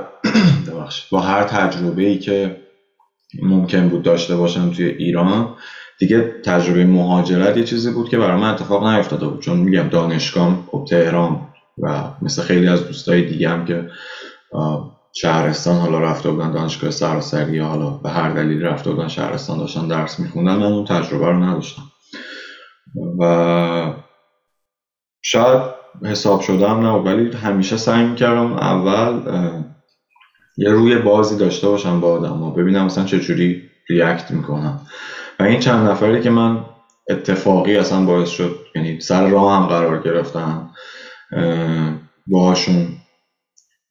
[CLEARS THROAT] با هر تجربه ای که ممکن بود داشته باشم توی ایران دیگه تجربه مهاجرت یه چیزی بود که برای من اتفاق نیفتاده بود. چون میگم دانشگاه خب تهران و مثل خیلی از دوستای دیگه هم که شهرستان حالا رفته بودن دانشگاه سراسری حالا به هر دلیل رفته بودن شهرستان داشتن درس میخوندن من اون تجربه رو نداشتم. و شاید حساب شدم نه ولی همیشه سعی می‌کردم اول یه روی بازی داشته باشم با آدم و ببینم مثلا چجوری ریاکت می‌کنم. و این چند نفری که من اتفاقی اصلا باعث شد یعنی سر راه هم قرار گرفتم باهاشون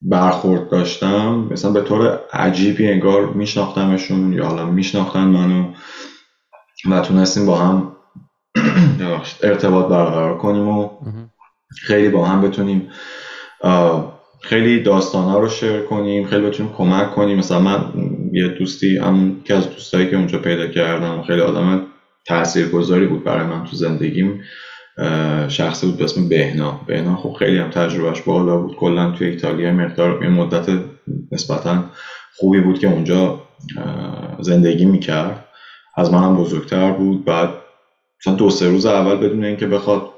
برخورد داشتم مثلا به طور عجیبی انگار میشناختمشون یا حالا میشناختن منو و تونستیم با هم [CLEARS THROAT] ارتباط برقرار کنیم و خیلی با هم بتونیم خیلی داستان ها رو شیر کنیم خیلی بتونیم کمک کنیم. مثلا من یه دوستی هم که از دوستایی که اونجا پیدا کردم خیلی آدم تاثیرگذاری بود برای من تو زندگیم. شخصی بود به اسم بهنا. بهنا خب خیلی هم تجربهش بالا بود. کلا توی ایتالیا مقدار یه مدت نسبتا خوبی بود که اونجا زندگی می‌کرد. از منم بزرگتر بود. بعد مثلا دو سه روز اول بدون اینکه بخواد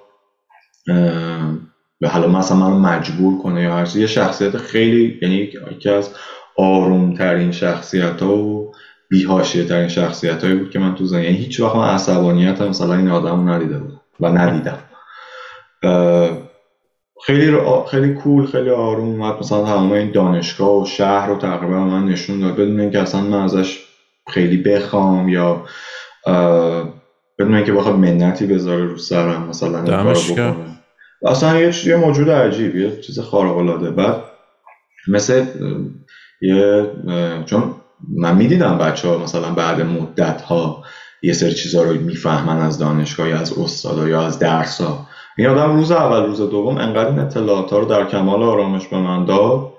به حالا مثلا منو مجبور کنه یا هر یه شخصیت خیلی یعنی یکی از آروم ترین شخصیت ها و بیهاشیه ترین شخصیت هایی بود که من تو زندگی یعنی هیچ وقت من عصبانیت هم مثلا این آدم رو ندیده بودم و ندیدم. خیلی خیلی کول خیلی آروم اومد. مثلا تمام این دانشگاه و شهر رو تقریبا من نشون داد. بدون اینکه اصلا من ازش خیلی بخوام یا بدون اینکه بخواد منتی بذاره رو سرم مثلا دانشگاه اصلا یه یه موجود عجیب یه چیز خارق العاده بعد مثل یه چون من می‌دیدم بچه ها مثلا بعد مدت ها یه سری چیزها رو می‌فهمن از دانشگاه یا از استادا یا از درس ها این آدم روز اول روز دوم انقدر این اطلاعات ها رو در کمال آرامش به من داد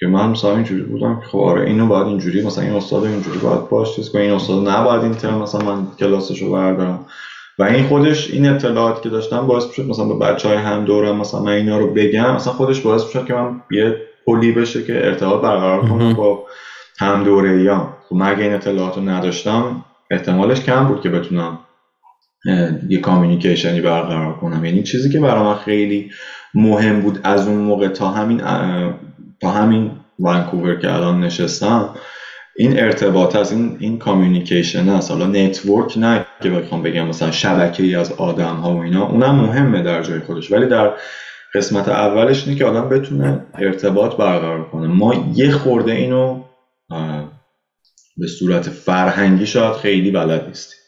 که من مثلا اینجوری بودم که خب آره اینو باید اینجوری مثلا این استاد اینجوری باید باش چیز این استاد نباید این ترم مثلا من کلاسش رو بردارم. و این خودش این اطلاعاتی که داشتم باعث شد مثلا به بچه های هم دورم مثلا من اینا رو بگم مثلا خودش باعث شد که من یه پلی بشه که ارتباط برقرار کنم با هم دوره یا خب اگه این اطلاعات رو نداشتم احتمالش کم بود که بتونم یه communication ی برقرار کنم. یعنی چیزی که برای من خیلی مهم بود از اون موقع تا همین تا همین ونکوور که الان نشستم این ارتباط از این این communication است حالا network نه که بخوام بگم مثلا شبکه ای از آدم ها و اینا اونم مهمه در جای خودش. ولی در قسمت اولش اینه که آدم بتونه ارتباط برقرار کنه. ما یه خورده اینو به صورت فرهنگی شاید خیلی بلد نیستیم.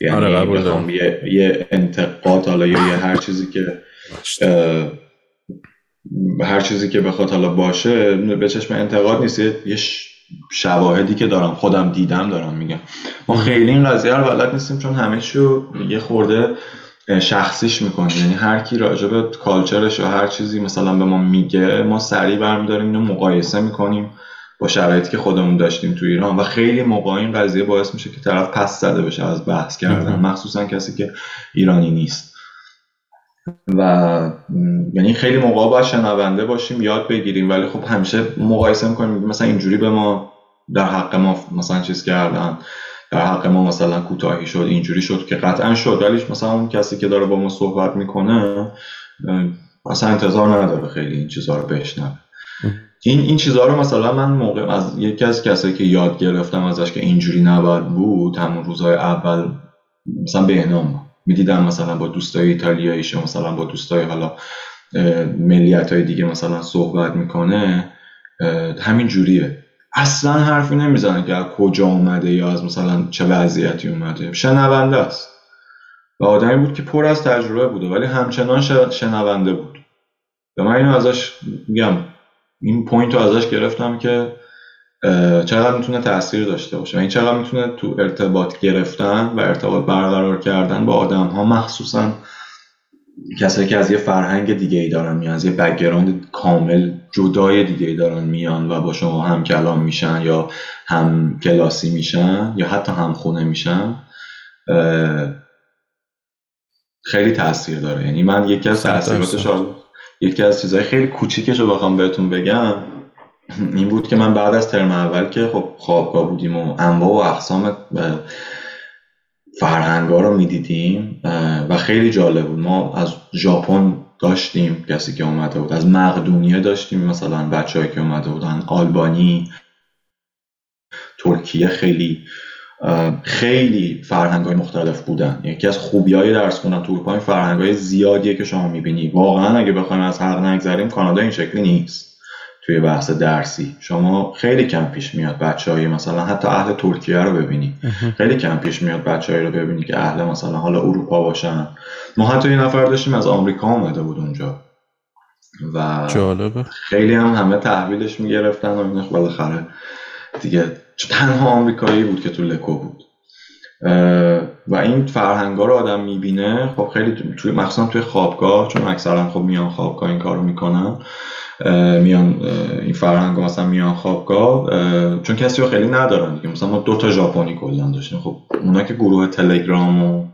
یعنی آره یه،, یه انتقاد حالا یا یه هر چیزی که هر چیزی که بخواد حالا باشه به چشم انتقاد نیست. یه شواهدی که دارم خودم دیدم دارم میگم. ما خیلی این قضیه رو بلد نیستیم چون همه شو یه خورده شخصیش می‌کنیم یعنی هر کی راجع به کالچرش یا هر چیزی مثلا به ما میگه ما سریع برمیداریم اینو مقایسه می‌کنیم با شرایطی که خودمون داشتیم تو ایران. و خیلی موقع این قضیه باعث میشه که طرف پس زده بشه از بحث کردن. مخصوصا کسی که ایرانی نیست. و یعنی خیلی موقع باید شنونده باشیم یاد بگیریم. ولی خب همیشه مقایسه می‌کنیم. مثلا اینجوری به ما در حق ما مثلا چیز کردن در حق ما مثلا کوتاهی شد اینجوری شد که قطعا شد. ولی مثلا اون کسی که داره با ما صحبت می‌کنه اصلا انتظار نداره خیلی این چیزها رو بشنوه. این این چیزها رو مثلا من موقع از یکی از کسایی که یاد گرفتم ازش که اینجوری نباید بود همون روزهای اول مثلا بهنام می‌دیدم مثلا با دوستای ایتالیاییش مثلا با دوستای حالا ملیت های دیگه مثلا صحبت می‌کنه همین جوریه. اصلا حرفی نمی‌زنه که از کجا اومده یا از مثلا چه وضعیتی اومده. شنونده است. و آدمی بود که پر از تجربه بوده ولی همچنان شنونده بود. و من اینو ازش میگم. این point رو ازش گرفتم که چقدر می‌تونه تاثیر داشته باشه؟ و این چقدر می‌تونه تو ارتباط گرفتن و ارتباط برقرار کردن با آدم ها مخصوصا کسایی که از یه فرهنگ دیگه ای دارن میان از یه background کامل جدای دیگه ای دارن میان و با شما هم کلام میشن یا هم کلاسی میشن یا حتی هم خونه میشن خیلی تاثیر داره. یعنی من یکی از تاثیراتش یکی از چیزهای خیلی کوچیکش رو بخوام بهتون بگم. [CLEARS THROAT] این بود که من بعد از ترم اول که خب خوابگاه بودیم و انواع و اقسام فرهنگا رو می‌دیدیم و خیلی جالب بود. ما از ژاپن داشتیم کسی که اومده بود از مقدونیه داشتیم مثلا بچههایی که اومده بودن آلبانی ترکیه خیلی خیلی فرهنگ های مختلف بودن. یکی از خوبی های درس خوندن تو فرهنگ های زیادیه که شما می‌بینی. واقعا اگه بخوایم از حق نگذریم کانادا این شکلی نیست. توی بحث درسی. شما خیلی کم پیش میاد بچه های مثلا حتی اهل ترکیه رو ببینی. خیلی کم پیش میاد بچه رو ببینی که اهل مثلا حالا اروپا باشن. ما حتی یه نفر داشتیم از آمریکا اومده بود اونجا. و جالبه. خیلی هم همه تحویلش می‌گرفتن و اینه بالاخره دیگه تنها آمریکایی بود که تو لکو بود. و این فرهنگا رو آدم می‌بینه. خب خیلی توی مخصوصا توی خوابگاه چون اکثرا خب میان خوابگاه این کارو می‌کنن. میان این فرهنگ مثلا میان خوابگاه چون کسی رو خیلی ندارن دیگه. مثلا ما دو تا ژاپنی کلا داشتیم. خب اونا که گروه تلگرام و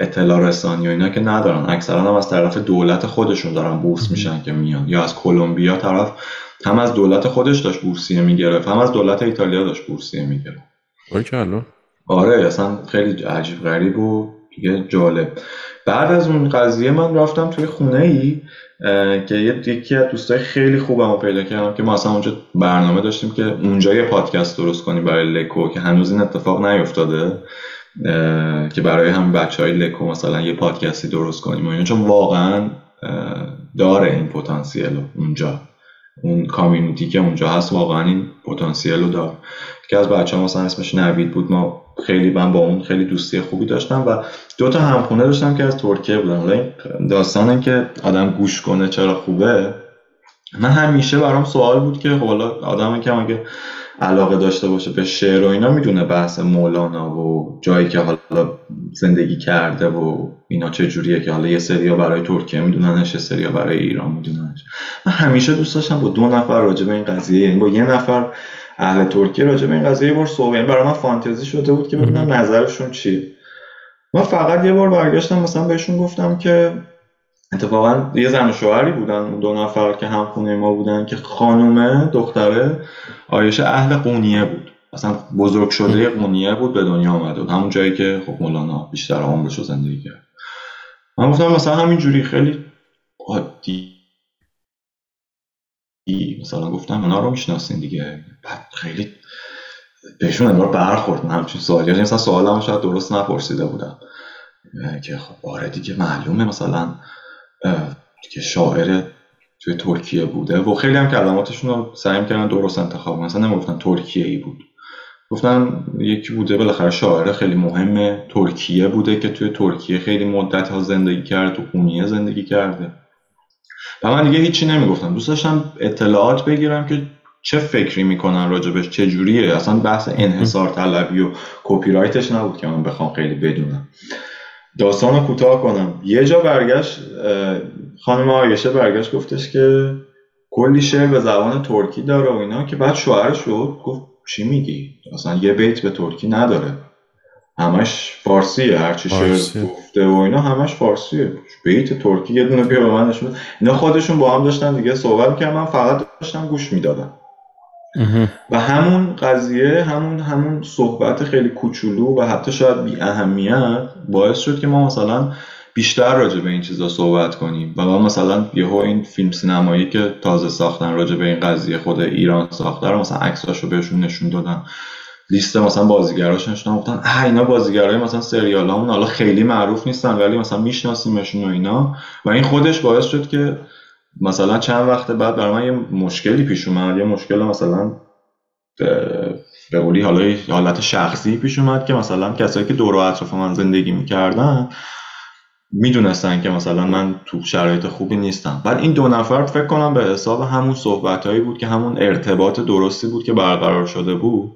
اطلاع رسانی و اینا که ندارن. اکثرا هم از طرف دولت خودشون دارن بورس میشن که میان. یا از کلمبیا طرف هم از دولت خودش داشت بورسیه می‌گرفت هم از دولت ایتالیا داشت بورسیه می‌گرفت. آره اصلا خیلی عجیب غریب و دیگه جالب. بعد از اون قضیه من رفتم توی خونه ای که یکی از دوستای خیلی خوبم رو پیدا کردم که ما اصلا اونجا برنامه داشتیم که اونجا یه پادکست درست کنیم برای لکو که هنوز این اتفاق نیفتاده که برای هم بچه های لکو مثلا یه پادکستی درست کنیم و چون واقعا داره این پتانسیل اونجا. اون کامیونیتی که اونجا هست واقعا این پتانسیل رو داره. که از بچه ها مثلا اسمش نوید بود. ما خیلی من با اون خیلی دوستی خوبی داشتم و دو تا همخونه داشتم که از ترکیه بودن. حالا داستان که آدم گوش کنه چرا خوبه من همیشه برام سوال بود که خب حالا آدمی که اگه علاقه داشته باشه به شعر و اینا می‌دونه بحث مولانا و جایی که حالا زندگی کرده و اینا چه جوریه که حالا یه سریا برای ترکیه میدوننش یه سریا برای ایران میدوننش. من همیشه دوست داشتم با دو نفر راجع به این قضیه یعنی با یه نفر اهل ترکیه راجع به این قضیه یه بار صحبت یعنی برای من فانتزی شده بود که ببینم نظرشون چیه. من فقط یه بار برگشتم مثلا بهشون گفتم که اتفاقا یه زن و شوهری بودن دو نفر که هم خونه ما بودن که خانومه دختره آیشه اهل قونیه بود. اصلا بزرگ شده قونیه بود به دنیا آمده بود همون جایی که خب مولانا بیشتر عمرش رو زندگی کرد. من گفتم مثلا همین جوری خیلی عادی مثلا گفتم اونا رو می‌شناسین دیگه. بعد خیلی بهشون انگار برخورد. من همچین سوالی یعنی مثلا سوالم شاید درست نپرسیده بودم. که خب آره دیگه معلومه مثلا که شاعر توی ترکیه بوده و خیلی هم کلماتشون رو سعی کردن درست انتخاب مثلا نمی‌گفتن ترکیه ای بود. گفتن یکی بوده بالاخره شاعر خیلی مهم ترکیه بوده که توی ترکیه خیلی مدت ها زندگی کرده تو قونیه زندگی کرده. و من دیگه هیچی نمی‌گفتم. دوست داشتم اطلاعات بگیرم که چه فکری می‌کنن راجبش چه جوریه. اصلا بحث انحصار طلبی و کپی رایتش نبود که من بخوام خیلی بدونم. داستان رو کوتاه کنم. یه جا برگشت خانم آیشه برگشت گفتش که کلی شعر به زبان ترکی داره و اینا که بعد شوهرش شد گفت چی میگی؟ اصلا یه بیت به ترکی نداره. همش فارسیه هرچی شعر گفته و اینا همش فارسیه. بیت ترکی یه دونه بیا به من نشون اینا خودشون با هم داشتن دیگه صحبت کردن من فقط داشتم گوش می‌دادم و همون قضیه همون همون صحبت خیلی کوچولو و حتی شاید بی اهمیت باعث شد که ما مثلا بیشتر راجع به این چیزا صحبت کنیم. و ما مثلا یهو این فیلم سینمایی که تازه ساختن راجع به این قضیه خود ایران ساخته رو مثلا عکساشو بهشون نشون دادن. لیست مثلا بازیگراش نشون گفتن اه اینا بازیگرای مثلا سریالامون حالا خیلی معروف نیستن ولی مثلا میشناسیمشون و اینا. و این خودش باعث شد که مثلا چند وقت بعد برای من یه مشکلی پیش اومد. یه مشکل مثلا به قولی حالا حالت شخصی پیش اومد که مثلا کسایی که دور و اطراف من زندگی می‌کردن می‌دونستن که مثلا من تو شرایط خوبی نیستم. بعد این دو نفر فکر کنم به حساب همون صحبت هایی بود که همون ارتباط درستی بود که برقرار شده بود.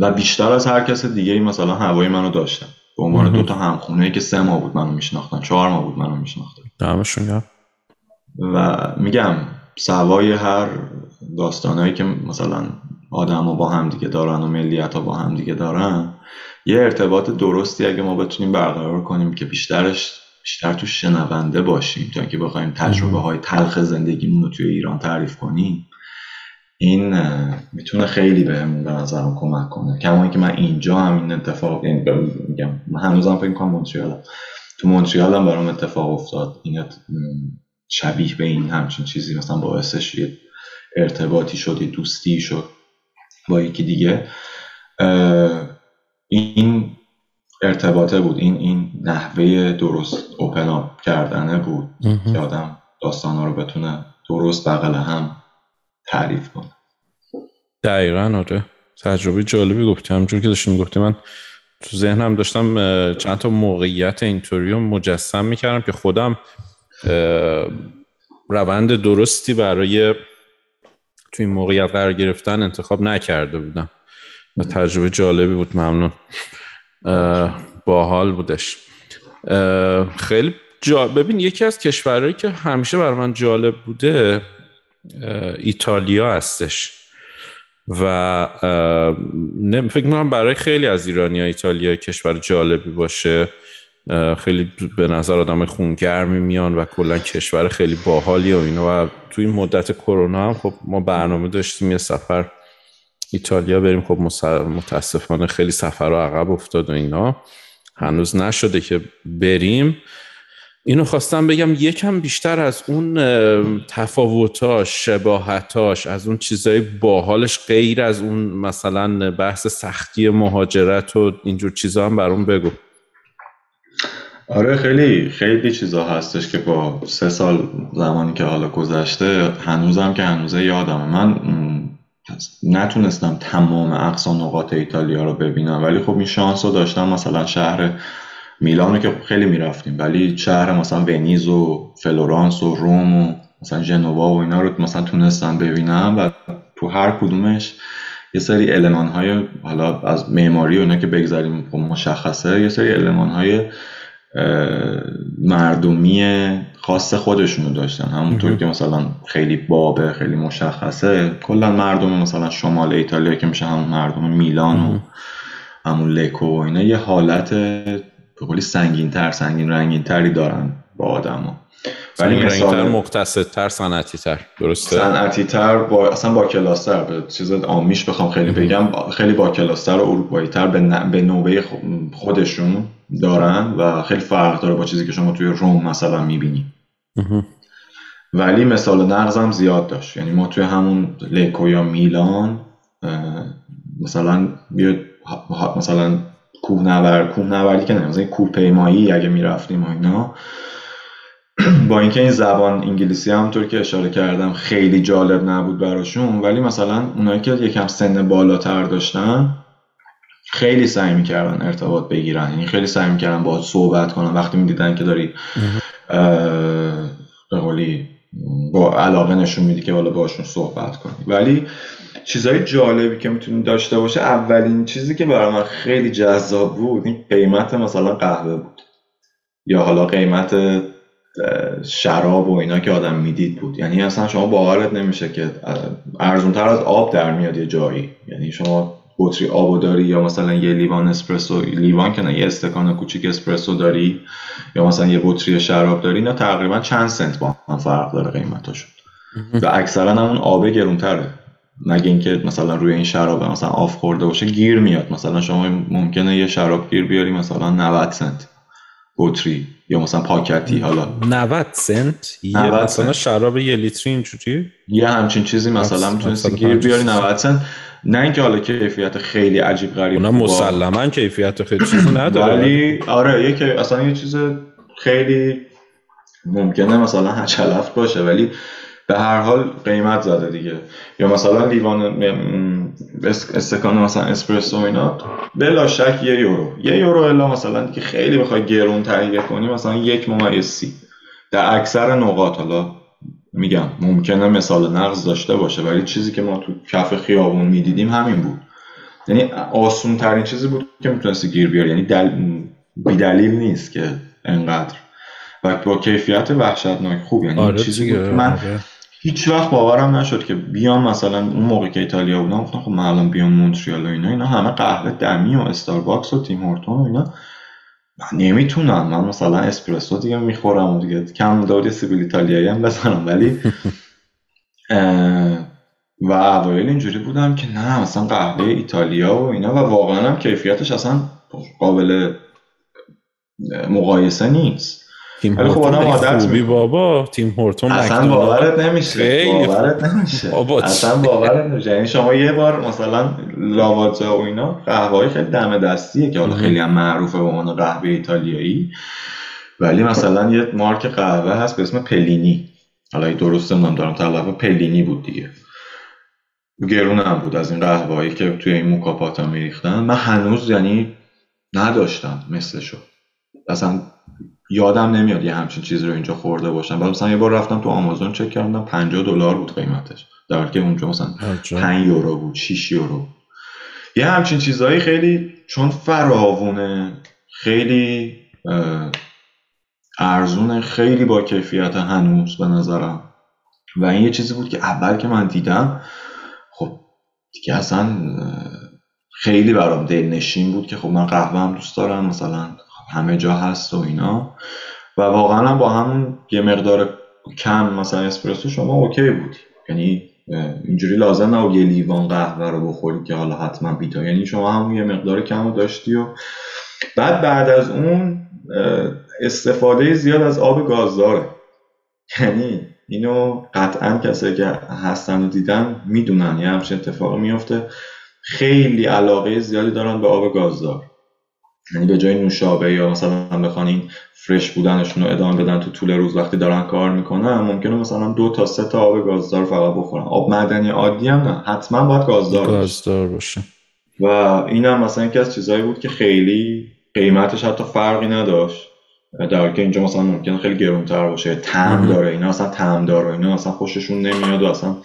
و بیشتر از هر کس دیگه ای مثلا هوای منو داشتن. به عنوان دو تا همخونه که سه ماه بود منو میشناختن چهار ماه بود منو میشناختن. دمشون و میگم سوای هر داستانهایی که مثلا آدم با هم دیگه دارن و ملیت ها با هم دیگه دارن یه ارتباط درستی اگه ما بتونیم برقرار کنیم که بیشترش بیشتر تو شنونده باشیم. تا اینکه بخوایم تجربه های تلخ زندگیمون رو توی ایران تعریف کنیم. این می‌تونه خیلی بهمون به نظرم کمک کنه. کما که من اینجا هم این اتفاق این میگم من هنوزم فکر کنم مونتریالم. تو مونتریال هم برام اتفاق افتاد. این شبیه به این همچین چیزی مثلا باعثش یه ارتباطی شد یه دوستی شد با یکی دیگه. این ارتباطه بود. این این نحوه درست اوپن اپ کردنه بود که آدم داستان رو بتونه درست بغل هم تعریف کنه. دقیقا آره. تجربه جالبی گفتی. همجور که داشتیم گفتی من تو ذهنم داشتم چند تا موقعیت اینطوری رو مجسم می‌کردم که خودم روند درستی برای تو این موقعیت قرار گرفتن انتخاب نکرده بودم. و تجربه جالبی بود. ممنون. باحال بودش. خیلی جا... ببین یکی از کشورهایی که همیشه برای من جالب بوده ایتالیا هستش. و فکر می‌کنم برای خیلی از ایرانی ها ایتالیا کشور جالبی باشه. خیلی به نظر آدم خونگرمی میان و کلا کشور خیلی باحالی و اینا. و تو این مدت کرونا هم خب ما برنامه داشتیم یه سفر ایتالیا بریم. خب متاسفانه خیلی سفر رو عقب افتاد و اینا. هنوز نشده که بریم. اینو خواستم بگم یکم بیشتر از اون تفاوتاش شباهتاش از اون چیزای باحالش غیر از اون مثلا بحث سختی مهاجرت و اینجور چیزا هم برام بگو. آره خیلی خیلی چیزا هستش که با سه سال زمانی که حالا گذشته هنوزم که هنوزه یادم من نتونستم تمام اقصا نقاط ایتالیا رو ببینم ولی خب این شانس رو داشتم مثلا شهر میلانو که خیلی می‌رفتیم ولی شهر مثلا ونیز و فلورانس و روم و مثلا جنوا و اینا رو مثلا تونستم ببینم و تو هر کدومش یه سری علمان های حالا از معماری و اینا که بگذاریم خب مشخصه یه سری علمان های مردمی خاص خودشونو داشتن. همونطور که مثلا خیلی بابه خیلی مشخصه کلا مردم مثلا شمال ایتالیا که میشه همون مردم میلان و همون لکو و اینا یه حالت به قولی سنگین تر سنگین رنگین تری دارن با آدم ولی مثلا مقتصد تر صنعتی تر درسته؟ صنعتی تر با اصلا با کلاستر. به چیز آمیش بخوام خیلی بگم. خیلی با کلاستر و اروپایی تر به, به نوبه خودشون دارن و خیلی فرق داره با چیزی که شما توی روم مثلا می‌بینی. ولی مثال نقضم زیاد داشت. یعنی ما توی همون لیکو یا میلان مثلا بیاد مثلا کوهنورد کوهنوردی که مثلا کوهپیمایی اگه می‌رفتیم و اینا. [CLEARS THROAT] با اینکه این زبان انگلیسی همونطور که اشاره کردم خیلی جالب نبود براشون ولی مثلا اونایی که یکم سن بالاتر داشتن خیلی سعی می‌کردن ارتباط بگیرن. یعنی خیلی سعی می‌کردن با صحبت کنن. وقتی می‌دیدن که داری به قولی با علاقه نشون میدی که بالا باشون صحبت کنی. ولی چیزهای جالبی که می‌تونی داشته باشه اولین چیزی که برای من خیلی جذاب بود این قیمت مثلا قهوه بود. یا حالا قیمت شراب و اینا که آدم می‌دید بود. یعنی اصلا شما باورت نمیشه که ارزونتر از آب در میاد یه جایی. یعنی شما بطری آبو داری یا مثلا یه لیوان اسپرسو لیوان که نه یه استکان کوچیک اسپرسو داری یا مثلا یه بطری شراب داری اینا تقریبا چند سنت با هم فرق داره قیمتاشون. و اکثرا همون آبه گرونتره. مگه اینکه مثلا روی این شراب مثلا آف خورده باشه گیر میاد. مثلا شما ممکنه یه شراب گیر بیاری مثلا 90 سنت بطری یا مثلا پاکتی حالا. 90 سنت؟ یه مثلا شراب یه لیتری اینجوری؟ یه همچین چیزی مثلا می‌تونستی گیر بیاری 90 سنت. نه اینکه حالا کیفیت خیلی عجیب غریب اونم مسلما کیفیت خیلی چیزی [CLEARS THROAT] نداره. ولی آره یه اصلا یه چیز خیلی ممکنه مثلا هچلفت باشه ولی به هر حال قیمت زده دیگه. یا مثلا لیوان استکان مثلا اسپرسو اینا بلا شک یه یورو. یه یورو الا مثلا که خیلی بخوای گرون تهیه کنی مثلا یک ممیز سی. در اکثر نقاط حالا میگم ممکنه مثال نقض داشته باشه ولی چیزی که ما تو کف خیابون می‌دیدیم همین بود. یعنی آسون ترین چیزی بود که می‌تونستی گیر بیاری. یعنی دل... بیدلیل نیست که انقدر. و با کیفیت وحشتناک خوب یعنی آره چیزی بود من آره. هیچ وقت باورم نشد که بیام مثلا اون موقع که ایتالیا بودم گفتم خب من الان بیام مونتریال و اینا اینا همه قهوه دمی و استارباکس و تیم هورتون و اینا. من نمی‌تونم من مثلا اسپرسو دیگه می‌خورم و دیگه کم داری سیبیل ایتالیایی هم بزنم. ولی و اوایل اینجوری بودم که نه مثلا قهوه ایتالیا و اینا و واقعا هم کیفیتش اصلا قابل مقایسه نیست. تیم خب هورتون خوبی بابا تیم هورتون اصلا باورت نمیشه. باورت نمیشه. اصلا باورت نمیشه. یعنی شما یه بار مثلا لاواجا و اینا قهوه خیلی دم دستیه که حالا خیلی هم معروفه به عنوان قهوه ایتالیایی. ولی مثلا یه مارک قهوه هست به اسم پلینی. حالا درست نمی‌دونم دارم تلفظ پلینی بود دیگه. گرون هم بود از این قهوه هایی که توی این موکاپات هم میریختن. من هنوز یعنی نداشتم مثلشو. اصلا یادم نمیاد یه همچین چیزی رو اینجا خورده باشم. بعد مثلا یه بار رفتم تو آمازون چک کردم 50 دلار بود قیمتش. در حالی که اونجا مثلا 5 یورو بود 6 یورو یه همچین چیزهایی خیلی چون فراوونه خیلی ارزونه خیلی با کیفیت هنوز به نظرم. و این یه چیزی بود که اول که من دیدم خب دیگه اصلا خیلی برام دلنشین بود که خب من قهوه هم دوست دارم مثلا همه جا هست و اینا. و واقعا با همون یه مقدار کم مثلا اسپرسو شما اوکی بود. یعنی اینجوری لازم نبود یه لیوان قهوه رو بخوری که حالا حتما بیتا. یعنی شما هم یه مقدار کم رو داشتی و بعد بعد از اون استفاده زیاد از آب گازداره. یعنی اینو قطعا کسایی که هستن و دیدن می‌دونن. یه همچین اتفاق میفته خیلی علاقه زیادی دارن به آب گازدار. یعنی به جای نوشابه یا مثلا بخوان این فرش بودنشون رو ادامه بدن تو طول روز وقتی دارن کار می‌کنن ممکنه مثلا دو تا سه تا آب گازدار فقط بخورن. آب معدنی عادی هم نه حتما باید گازدار, گازدار باشه. و اینم مثلا یکی از چیزهایی بود که خیلی قیمتش حتی فرقی نداشت. در که اینجا مثلا ممکنه خیلی گرونتر باشه تم داره اینا اصلا تم داره اینا اصلا خوششون نمیاد و اصلا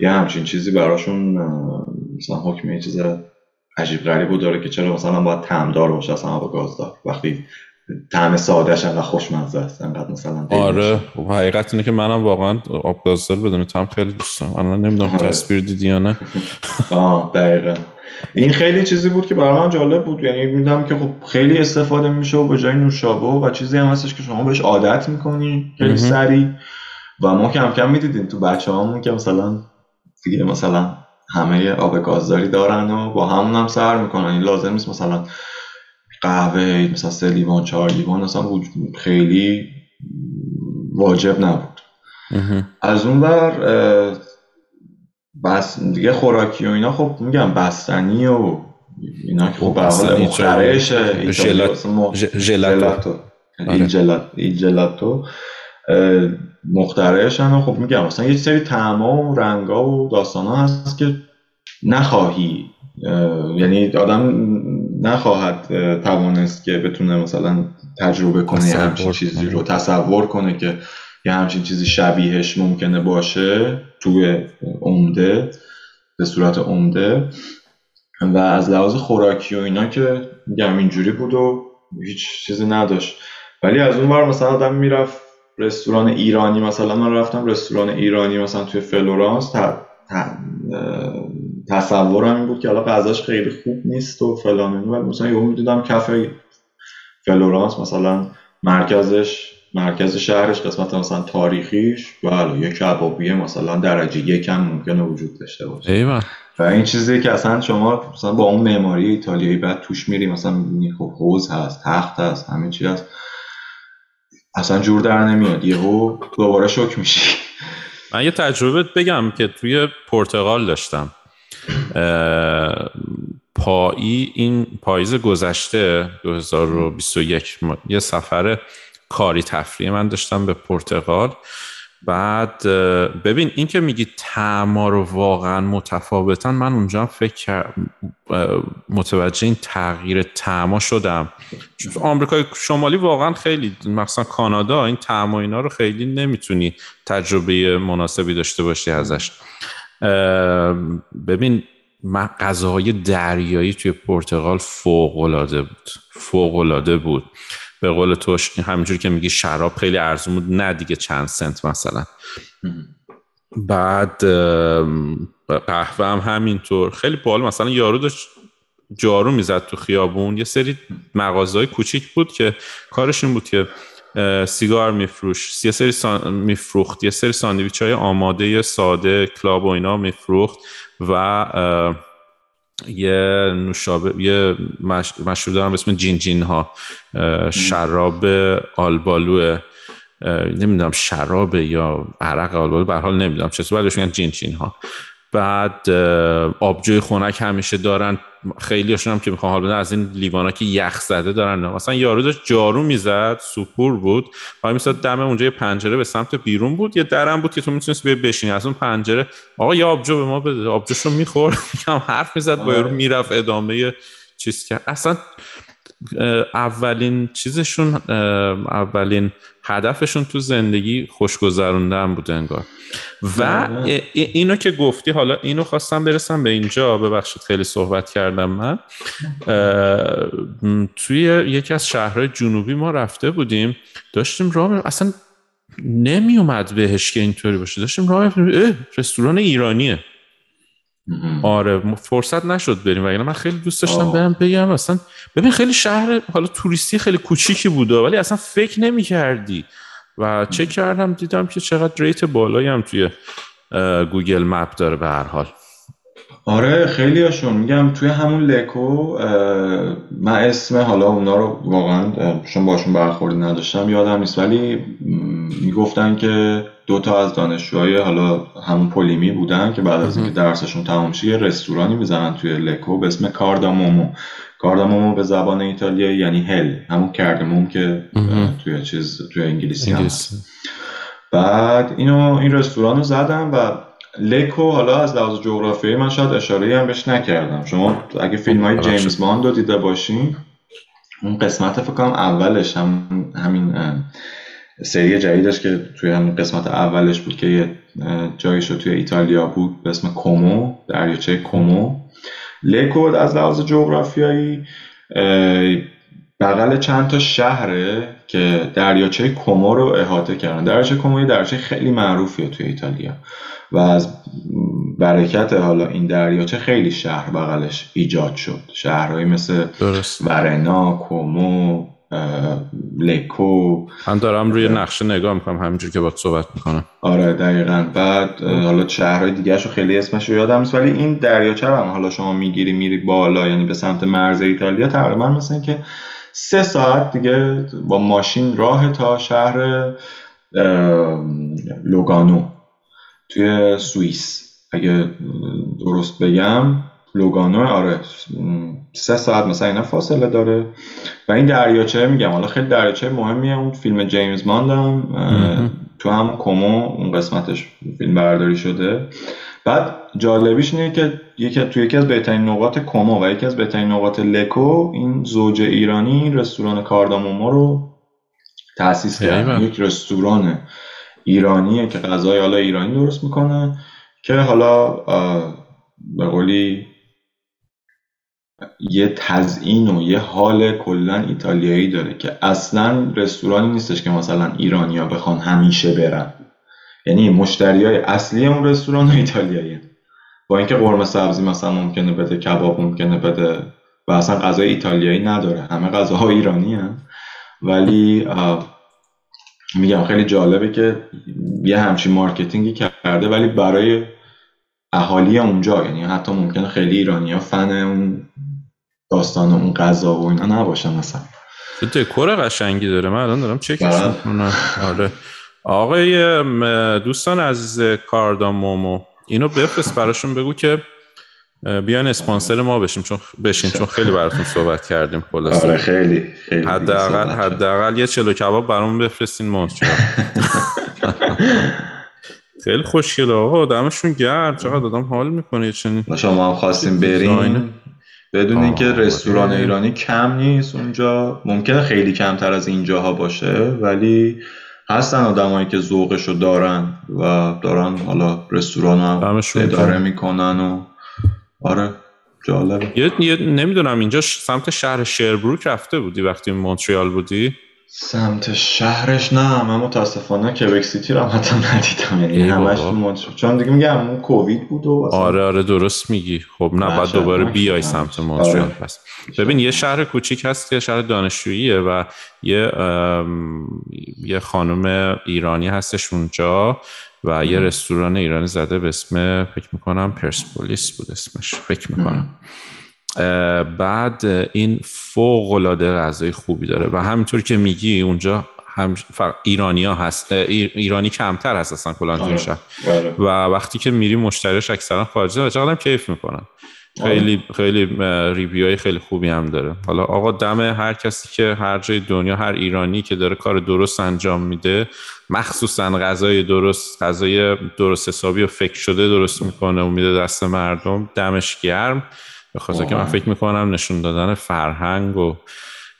یه همچین چیزی براشون مثلا حکم چیز عجیب غریب داره که چرا مثلا باید تمدار باشه اصلا آب گازدار. وقتی طعم سادهش انقدر خوشمزه است انقدر مثلا آره خب حقیقت اینه که منم واقعا آب گازدار بدون طعم خیلی دوست دارم الان نمی‌دونم آره. تصویر دیدی یا نه. [LAUGHS] آه دقیقا. این خیلی چیزی بود که برای من جالب بود. یعنی میدم که خب خیلی استفاده میشه و به جای نوشابه و چیزی هم هستش که شما بهش عادت می‌کنی. خیلی سریع. و ما کم کم می‌دیدیم تو بچه هامون که مثلا دیگه مثلا همه آب گازداری دارن و با همون هم سر می‌کنن. این لازم نیست مثلا قهوه مثلا سه لیوان چهار لیوان اصلا خیلی واجب نبود. از اون بر بس دیگه خوراکی و اینا خب میگم بستنی و اینا که خب به مخترعشه. ژلاتو این جلاتو. مخترعشن و خب میگم مثلا یه سری تعما و رنگا و داستان ها هست که نخواهی یعنی آدم نخواهد توانست که بتونه مثلا تجربه کنه یه همچین چیزی رو تصور کنه که یه همچین چیزی شبیهش ممکنه باشه توی عمده به صورت عمده. و از لحاظ خوراکی و اینا که میگم اینجوری بود و هیچ چیزی نداشت. ولی از اون بر مثلا آدم می‌رفت رستوران ایرانی مثلا من رفتم رستوران ایرانی مثلا توی فلورانس تصورم این بود که حالا غذاش خیلی خوب نیست و فلان ولی مثلا یهو می‌دیدم کافه فلورانس مثلا مرکزش مرکز شهرش قسمت مثلا تاریخیش. بله یه کبابیه مثلا درجه یکم ممکنه وجود داشته باشه. و این چیزی که اصلا شما مثلا با اون معماری ایتالیایی بعد توش میری مثلا خب حوز هست تخت هست همه چی هست. اصلا جور در نمیاد. یهو دوباره شوک میشی. من یه تجربه بگم که توی پرتغال داشتم. پایی این پاییز گذشته 2021 یه سفر کاری تفریح من داشتم به پرتغال. بعد ببین این که میگی تعما رو واقعا متفاوتن من اونجا فکر متوجه این تغییر تعما شدم. آمریکای شمالی واقعا خیلی مثلا کانادا این تعما اینا رو خیلی نمی‌تونی تجربه مناسبی داشته باشی ازش. ببین غذاهای دریایی توی پرتغال فوق العاده بود. فوق العاده بود. به قول تو همینجور که میگی شراب خیلی ارزون بود نه دیگه چند سنت مثلا. بعد قهوه هم همینطور. خیلی بال مثلا یارو داشت جارو می‌زد تو خیابون. یه سری مغازه کوچیک بود که کارش این بود که سیگار میفروش یه سری سان... میفروخت یه سری ساندویچ های آماده ساده کلاب و اینا میفروخت و یه نوشابه یه مش... مشروب دارم اسم جین جین ها. شراب آلبالو نمی‌دونم شراب یا عرق آلبالو به حال نمی‌دونم چطور بعدش میگن جین جین ها. بعد آبجوی خنک همیشه دارن. خیلی هم که می‌خوام حالا از این لیوانا که یخ زده دارن. مثلا یارو داشت جارو می‌زد سپور بود. و میساد دم اونجا یه پنجره به سمت بیرون بود. یه درم بود که تو می‌تونست بیای بشینی. از اون پنجره آقا یه آبجو به ما بده. آبجوشو می‌خورد. هم [LAUGHS] حرف می‌زد با یارو می‌رفت ادامه چیز کرد. اصلا اولین چیزشون اولین هدفشون تو زندگی خوشگذروندن بود انگار. و آره. اینو که گفتی حالا اینو خواستم برسم به اینجا ببخشید خیلی صحبت کردم من. توی یکی از شهرهای جنوبی ما رفته بودیم داشتیم راه اصلا نمی اومد بهش که اینطوری باشه. داشتیم راه رستوران ایرانیه. آره فرصت نشد بریم وگرنه من خیلی دوست داشتم برم بگم. اصلا ببین خیلی شهر حالا توریستی خیلی کوچیکی بوده ولی اصلا فکر نمی کردی و چک کردم دیدم که چقدر rate بالایی هم توی Google Map داره به هر حال. آره خیلی هاشون میگم توی همون لکو من اسم حالا اونا رو واقعا چون باشون برخوردی نداشتم یادم نیست. ولی می‌گفتن که دو تا از دانشجوهای حالا همون پولیمی بودن که بعد از اینکه درسشون تمام شد یه رستورانی می‌زنن توی لکو به اسم کاردامومو کاردامومو به زبان ایتالیایی یعنی هل همون کردموم که توی چیز توی انگلیسی هم بعد اینو این رستوران رو زدم و لکو حالا از لحاظ جغرافیایی من شاید اشاره هم بهش نکردم. شما اگه فیلم های جیمز باند رو دیده باشین اون قسمت فکر کنم اولش هم همین سری جدیدش که توی همین قسمت اولش بود که یه جایش رو توی ایتالیا بود به اسم کومو دریاچه کومو. لکو از لحاظ جغرافیایی بغل چند تا شهره که دریاچه کومو رو احاطه کردن. دریاچه کومو یه دریاچه خیلی معروفیه توی ایتالیا. و از برکت حالا این دریاچه خیلی شهر بغلش ایجاد شد. شهرهایی مثل درست. ورنا کومو لکو. من دارم روی نقشه نگاه می‌کنم همینجور که باید صحبت می‌کنم. آره دقیقا. بعد حالا شهرهای دیگه رو خیلی اسمش رو یادم نیست ولی این دریاچه هم حالا شما می‌گیری میری بالا یعنی به سمت مرز ایتالیا تقریبا مثل که سه ساعت دیگه با ماشین راه تا شهر لوگانو. توی سوئیس. اگه درست بگم لوگانو آره سه ساعت مثلا اینا فاصله داره. و این دریاچه میگم حالا خیلی دریاچه مهمیه. اون فیلم جیمز ماندم تو هم کومو اون قسمتش فیلم برداری شده. بعد جالبیش اینه که یکی تو یکی از بهترین نقاط کومو و یکی از بهترین نقاط لکو این زوج ایرانی رستوران کاردامومو رو تأسیس کرد. یک رستوران ایرانیه که غذای حالا ایرانی درست می‌کنه که حالا به قولی یه تزئین و یه حال کلا ایتالیایی داره که اصلا رستورانی نیستش که مثلا ایرانیا بخوان همیشه برن. یعنی مشتری های اصلی اون رستوران ایتالیایی با اینکه قرمه سبزی مثلا ممکنه بده کباب ممکنه بده و اصلا غذای ایتالیایی نداره. همه غذاها ایرانی هم. ولی میگم خیلی جالبه که یه همچین marketing ی کرده ولی برای اهالی اونجا یعنی حتی ممکنه خیلی ایرانی ها فن اون داستان اون غذا و اینا نباشن مثلا. دکور قشنگی داره. من الان دارم چکش بله. آره. آقای دوستان عزیز کاردامومو اینو بفرست براشون بگو که بیان اسپانسر ما بشیم چون بشین چون خیلی براتون صحبت کردیم خلاص آره خیلی خیلی حداقل حداقل یه چلو کباب برامون بفرستین ما [LAUGHS] خیلی خوشگله آقا دمشون گرم. چقدر آدم حال می‌کنه چنین شما هم خواستیم بریم. بدون اینکه رستوران ایرانی کم نیست اونجا. ممکنه خیلی کمتر از اینجاها باشه ولی هستن آدمایی که ذوقشو دارن و دارن حالا رستوران هم اداره می‌کنن و آره جالبه. یه, نمی‌دونم اینجا سمت شهر شربروک رفته بودی وقتی مونتریال بودی؟ سمت شهرش نه من متاسفانه کبک سیتی رو حتی ندیدم یعنی همش چون دیگه میگم اون کووید بود و آره آره درست میگی. خب نه بعد دوباره بیای سمت مونتریال آره. پس. ببین یه شهر کوچیک هست که شهر دانشجوییه و یه یه خانم ایرانی هستش اونجا و یه رستوران ایرانی زده به اسم فکر می‌کنم پرسپولیس بود اسمش. فکر می‌کنم. بعد این فوق العاده غذای خوبی داره و همینطور که میگی اونجا هم ایرانی ها هست ایرانی کمتر هست اصلا کلا آره. شهر بله. و وقتی که میری مشتریش اکثرا خارجی و چقدر کیف می‌کنن آره. خیلی خیلی ریویوهای خیلی خوبی هم داره حالا آقا دم هر کسی که هر جای دنیا هر ایرانی که داره کار درست انجام میده مخصوصا غذای درست غذای درست حسابی و فکر شده درست می‌کنه و میده دست مردم دمش گرم به خاطر که من فکر می‌کنم نشون دادن فرهنگ و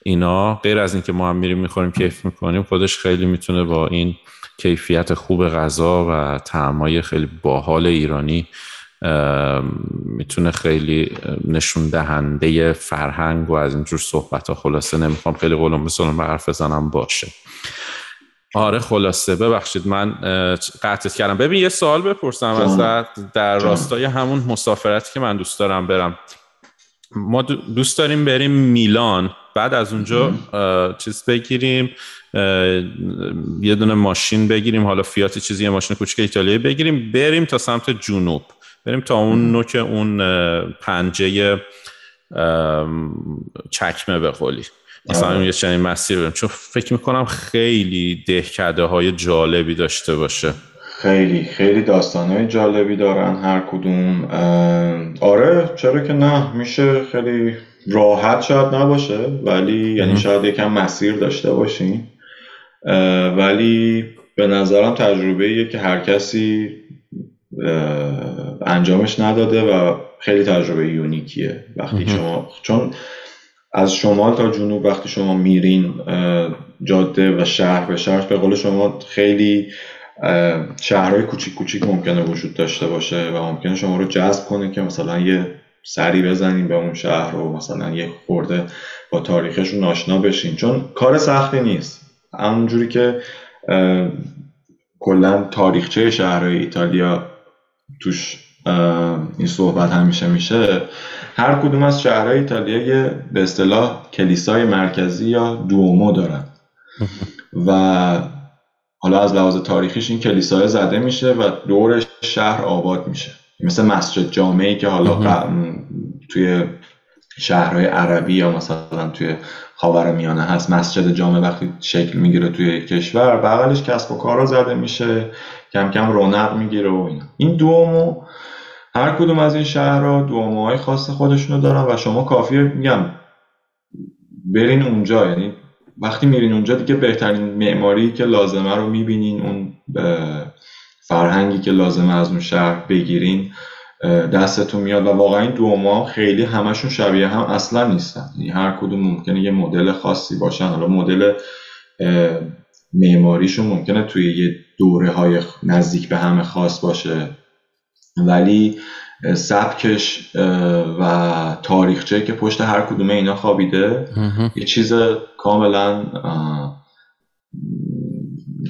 اینا غیر از اینکه ما هم میریم می‌خوریم کیف می‌کنیم خودش خیلی می‌تونه با این کیفیت خوب غذا و طعمای خیلی باحال ایرانی می‌تونه خیلی نشون دهنده فرهنگ و از اینجور صحبت ها خلاصه نمی‌خوام خیلی قولم بسنم به حرف بزنم باشه. آره خلاصه. ببخشید من قطعت کردم. ببین یه سوال بپرسم از در راستای همون مسافرتی که من دوست دارم برم. ما دوست داریم بریم میلان. بعد از اونجا چیز بگیریم یه دونه ماشین بگیریم حالا فیات چیزی یه ماشین کوچیک ایتالیایی بگیریم بریم تا سمت جنوب. بریم تا اون نوک اون پنجه چکمه به قولی. مثلا آره. یه چنین مسیر بریم. چون فکر می‌کنم خیلی دهکده های جالبی داشته باشه. خیلی خیلی های جالبی دارن هر کدوم. آره چرا که نه میشه خیلی راحت شاید نباشه ولی یعنی شاید یکم مسیر داشته باشین ولی به نظرم تجربه که هر کسی انجامش نداده و خیلی تجربه یونیکیه. وقتی شما چون از شمال تا جنوب وقتی شما میرین جاده و شهر به شهر به قول شما خیلی شهرهای کوچیک کوچیک ممکنه وجود داشته باشه و ممکنه شما رو جذب کنه که مثلا یه سری بزنین به اون شهر و مثلا یه خورده با تاریخشون آشنا بشین. چون کار سختی نیست. همونجوری که کلا تاریخچه شهرهای ایتالیا توش این صحبت همیشه میشه. هر کدوم از شهرهای ایتالیا یه به اصطلاح کلیسای مرکزی یا دومو دارن. [LAUGHS] و حالا از لحاظ تاریخیش این کلیسای زده میشه و دور شهر آباد میشه. مثل مسجد جامعی که حالا توی شهرهای عربی یا مثلا توی میانه هست مسجد جامع وقتی شکل می‌گیره توی کشور بغلش کسب و کارا زده میشه کم کم رونق می‌گیره و اینا. این دومو هر کدوم از این شهرها دوموهای خاص خودشونو دارن و شما کافیه میگم برین اونجا یعنی وقتی میرین اونجا دیگه بهترین معماری که لازمه رو می‌بینین اون فرهنگی که لازمه از اون شهر بگیرین دستتون میاد و واقعا این دو ماه خیلی همشون شبیه هم اصلا نیستن. یعنی هر کدوم ممکنه یه مدل خاصی باشن. حالا مدل معماریشون ممکنه توی یه دوره های نزدیک به همه خاص باشه. ولی سبکش و تاریخچه که پشت هر کدوم اینا خوابیده. یه چیز کاملا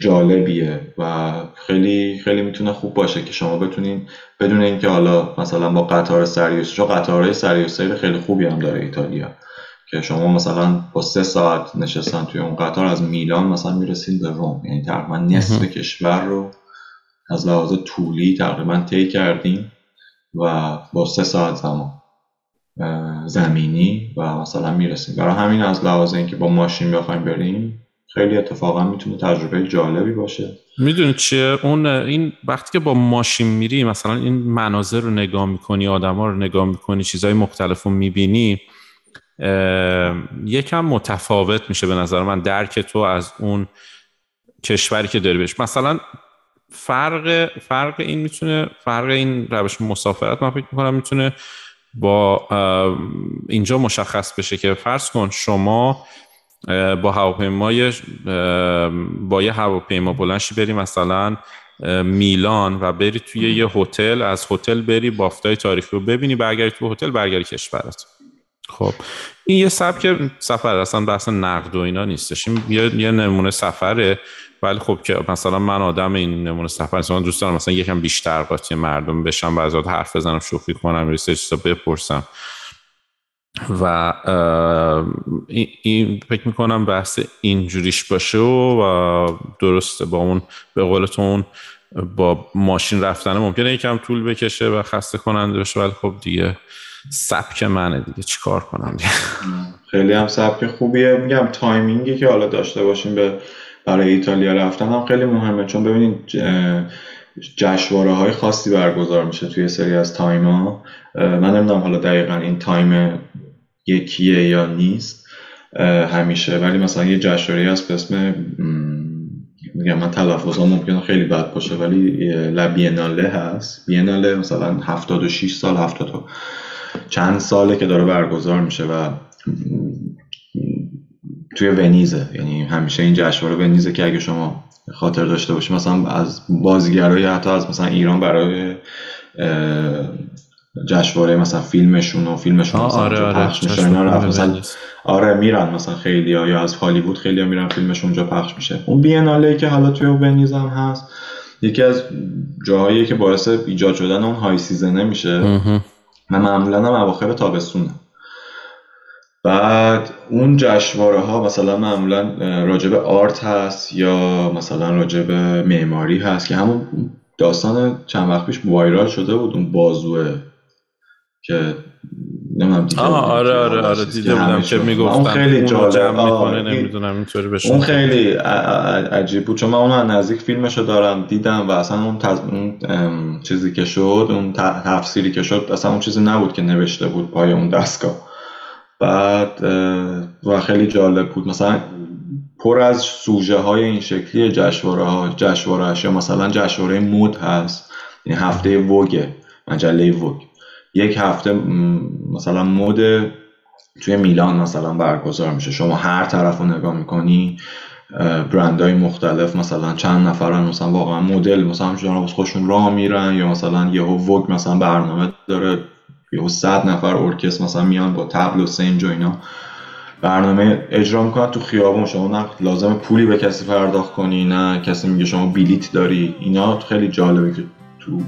جالبیه و خیلی خیلی می‌تونه خوب باشه که شما بتونین بدون اینکه حالا مثلا با قطار سریوس چون قطارهای سریوس خیلی خوبی هم داره ایتالیا که شما مثلا با سه ساعت نشستن توی اون قطار از میلان مثلا می‌رسید به روم. یعنی تقریبا نصف کشور رو از لحاظ طولی تقریبا طی کردیم و با سه ساعت زمان زمینی و مثلا می‌رسیم. برای همین از لحاظ اینکه با ماشین بخوایم بریم خیلی اتفاقا می‌تونه تجربه جالبی باشه. می‌دونی چیه؟ اون این وقتی که با ماشین میری مثلا این مناظر رو نگاه می‌کنی آدما رو نگاه می‌کنی چیزهای مختلف رو می‌بینی یکم متفاوت میشه به نظر من. درک تو از اون کشوری که داری بهش. مثلا فرق فرق این می‌تونه فرق این روش مسافرت من فکر می‌کنم می‌تونه با اینجا مشخص بشه که فرض کن شما با هواپیمای با یه هواپیما بلنشی بری مثلا میلان و بری توی یه هتل از هتل بری بافتای تاریخی رو ببینی برگردی تو هتل برگردی کشورت. خب این یه سبک سفر اصلا بحث نقد و اینا نیستش. این یه, نمونه سفره. ولی خب که مثلا من آدم این نمونه سفر نیستم دوست دارم. مثلا یکم بیشتر قاطی مردم بشم بعضی حرف بزنم شوخی کنم ریسرچ بپرسم. و این فکر می‌کنم بحث اینجوریش باشه و درسته با اون به قولتون با ماشین رفتن ممکنه یکم طول بکشه و خسته کننده بشه ولی خب دیگه سبک منه دیگه. چیکار کنم؟ دیگه خیلی هم سبک خوبیه. میگم timing ی که حالا داشته باشیم به برای ایتالیا رفتن هم خیلی مهمه. چون ببینید جشنواره های خاصی برگزار میشه توی سری از time ها من نمی‌دونم حالا دقیقا این time یکیه یا نیست همیشه. ولی مثلا یه جشنواره هست به اسم میگم من تلفظ ها ممکنه خیلی بد باشه ولی La Biennale هست. Biennale مثلا 76 سال 70 چند ساله که داره برگزار میشه و توی ونیزه. یعنی همیشه این جشنواره ونیزه که اگه شما خاطر داشته باشی مثلا از بازیگرای حتی از مثلا ایران برای جشنواره مثلا فیلمشون و فیلمشون مثلا آره آره پخش میشه مثلا آره میرن مثلا خیلی یا از هالیوود خیلی میرن فیلمشون اونجا پخش میشه. اون بیناله که حالا توی ونیز هم هست یکی از جاهایی که باعث ایجاد شدن اون های سیزنه میشه. من معمولا هم اواخر تابستونه. بعد اون جشنواره ها مثلا معمولا راجب آرت هست یا مثلا راجب معماری هست که همون داستان چند وقت پیش وایرال شده بود اون بازوه که نمی‌دونم دیگه آره آره آره دیده بودم که می‌گفتن اون خیلی جالب نمی‌دونم اینطوری بشه اون خیلی عجیب بود. چون من اون نزدیک فیلمشو دارم دیدم و اصلا اون, تز... اون چیزی که شد اون تفسیری که شد اصلا اون چیزی نبود که نوشته بود پای اون دستگاه. بعد و خیلی جالب بود. مثلا پر از سوژه های این شکلی جشواره ها جشواره یا مثلا جشواره مود هست. این یعنی هفته وگه مجله وگ. یک هفته مثلا مود توی میلان مثلا برگزار میشه. شما هر طرف رو نگاه می‌کنی برندهای مختلف مثلا چند نفرن مثلا واقعا مدل مثلا جناب خوشون راه میرن یا مثلا یهو وگ مثلا برنامه داره یهو صد نفر ارکست مثلا میان با تبل و سنج و اینا. برنامه اجرا می‌کنن تو خیابون. شما نه لازم پولی به کسی پرداخت کنی نه کسی میگه شما بلیت داری. اینا خیلی جالبه که تو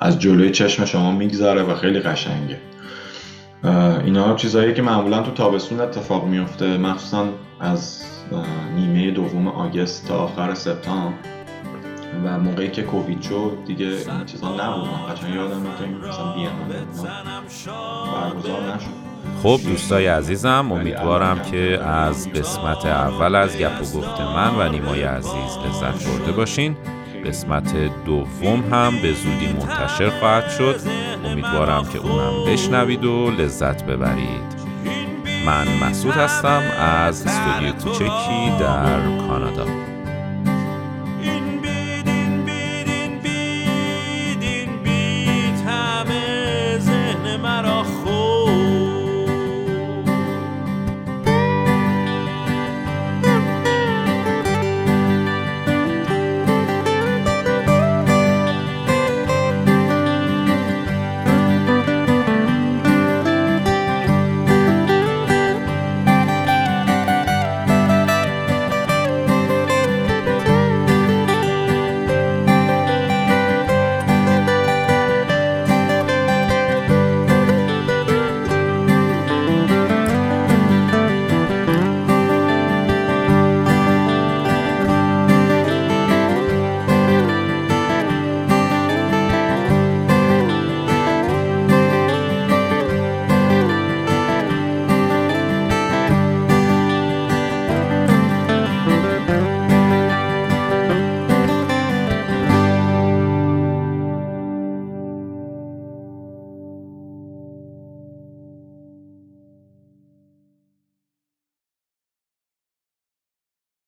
از جلوی چشم شما میگذره و خیلی قشنگه. اینا چیزهایی که معمولا تو تابستون اتفاق میفته مخصوصا از نیمه دوم آگست تا آخر سپتامبر. و موقعی که کووید شد دیگه این چیزا نبود. من قشنگ یادم میاد مثلا برگزار نشد. خب دوستای عزیزم امیدوارم که از قسمت اول از گپ و گفت من و نیمای عزیز لذت برده باشین. قسمت دوم هم به زودی منتشر خواهد شد. امیدوارم که اونم بشنوید و لذت ببرید. من مسعود هستم از استودیو کوچکی در کانادا.